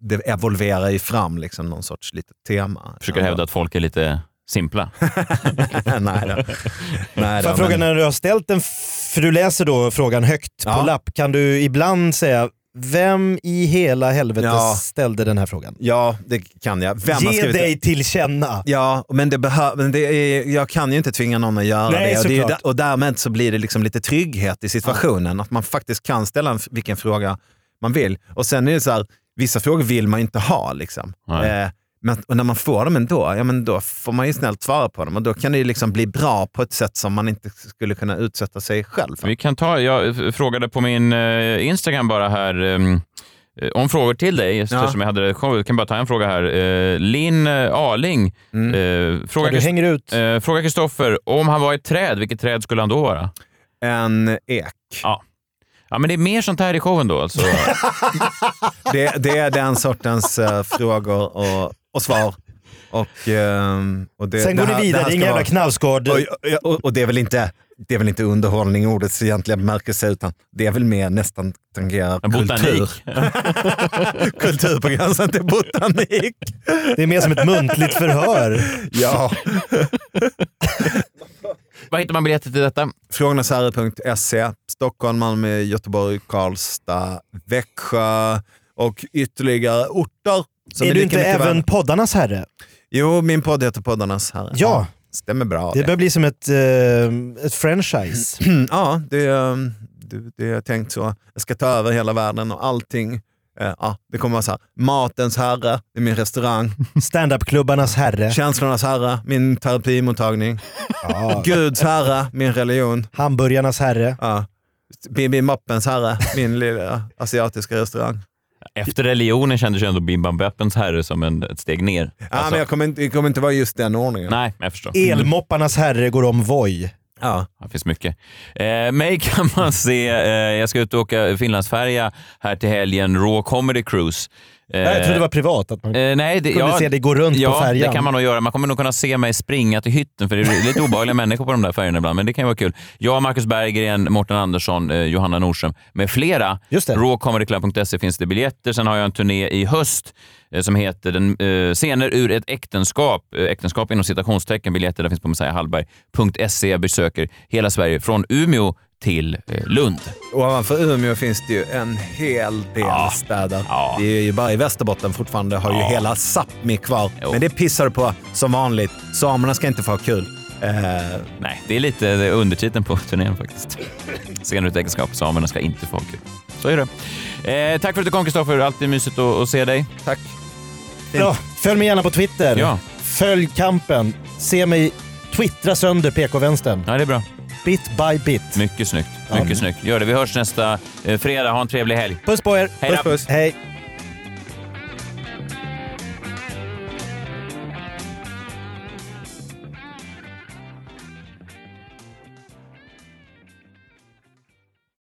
det evolverar ju fram liksom någon sorts litet tema. Försöker hävda att folk är lite simpla. Nej då. Nej Får då, jag fråga men- när du har ställt den, för du läser då frågan högt Ja. på lapp, kan du ibland säga vem i hela helvetet Ja. ställde den här frågan? Ja, det kan jag. Vem Ge dig det? till känna. Ja, men, det men det är, jag kan ju inte tvinga någon att göra Nej, det. Och, det är och därmed så blir det liksom lite trygghet i situationen. Att man faktiskt kan ställa en, vilken fråga man vill. Och sen är det så här, vissa frågor vill man inte ha. Liksom. Nej. Eh, men och när man får dem ändå, ja, men då får man ju snällt svara på dem. Och då kan det ju liksom bli bra på ett sätt som man inte skulle kunna utsätta sig själv för. Vi kan ta, jag frågade på min eh, Instagram bara här ehm, eh, om frågor till dig. Just Ja. som jag hade, jag kan bara ta en fråga här. Eh, Linn Arling Mm. eh, frågar Ja, du hänger ut. eh, frågar Kristoffer om han var ett träd, vilket träd skulle han då vara? En ek. Ja. Ja, men det är mer sånt här i showen då alltså. Det, det är den sortens eh, frågor och, och svar. Och, ehm, och det, Sen går ni här- vidare, det är ingen jävla knallskård. Och, och, och det är väl inte det är väl inte underhållning i ordets egentliga bemärkelse utan det är väl mer nästan tangerar Botanik. kultur. kultur på gränsen till botanik. Det är mer som ett muntligt förhör. Ja. Var hittar man biljetter till detta? Frågornasherre.se, Stockholm, Malmö, Göteborg, Karlstad, Växjö och ytterligare orter. Som är du lika inte även värda. poddarnas herre? Jo, min podd heter Poddarnas Herre. Ja. Stämmer bra. Det börjar bli som ett, eh, ett franchise. ja, det, är, det, det är tänkt så. Jag ska ta över hela världen och allting. Eh, ja, det kommer vara så här. Matens herre, det är min restaurang. Standup-klubbarnas herre. Känslornas herre, min terapimottagning. Ja. Guds herre, min religion. Hamburgarnas herre. Ja. Bibi Moppens herre, min lilla asiatiska restaurang. Efter religionen kändes ju ändå Bim Bam Beppens herre som en, ett steg ner. Ja, Alltså, men jag kommer, inte, det kommer inte vara just den ordningen. Nej, jag förstår. Elmopparnas herre går om Voi. Ja. Det finns mycket. Eh, mig kan man se, eh, jag ska ut och åka Finlandsfärja här till helgen, Raw Comedy Cruise. Eh, Nej, jag trodde det var privat. Att man eh, nej, det, kunde ja, se dig gå runt ja, på färjan. det kan man nog göra. Man kommer nog kunna se mig springa till hytten, för det är lite obehagliga människor på de där färjorna ibland, men det kan ju vara kul. Jag, Marcus Berggren, Mårten Andersson, eh, Johanna Nordström med flera. Rawcomedyclub.se finns det biljetter. Sen har jag en turné i höst eh, som heter den, eh, Scener ur ett äktenskap. Äktenskap inom citationstecken. Biljetter där finns på messiahallberg.se. Jag besöker hela Sverige från Umeå till eh, Lund. Ovanför Umeå finns det ju en hel del städer. Det är ju bara i Västerbotten fortfarande har ju Ja. hela Sápmi kvar. Jo. Men det pissar du på som vanligt. Samerna ska inte få ha kul. Eh, Nej, det är lite undertiteln på turnén faktiskt. Scener ur ett äktenskap. Samerna ska inte få ha kul. Så är det. Eh, tack för att du kom Kristoffer. Alltid mysigt att, att se dig. Tack. Ja, följ mig gärna på Twitter. Ja. Följ kampen. Se mig twittra sönder PK-vänstern. Ja, det är bra. Bit by bit. Mycket snyggt. Ja. Mycket snyggt. Gör det. Vi hörs nästa eh, fredag. Ha en trevlig helg. Puss på er. Hej då. puss. Hej.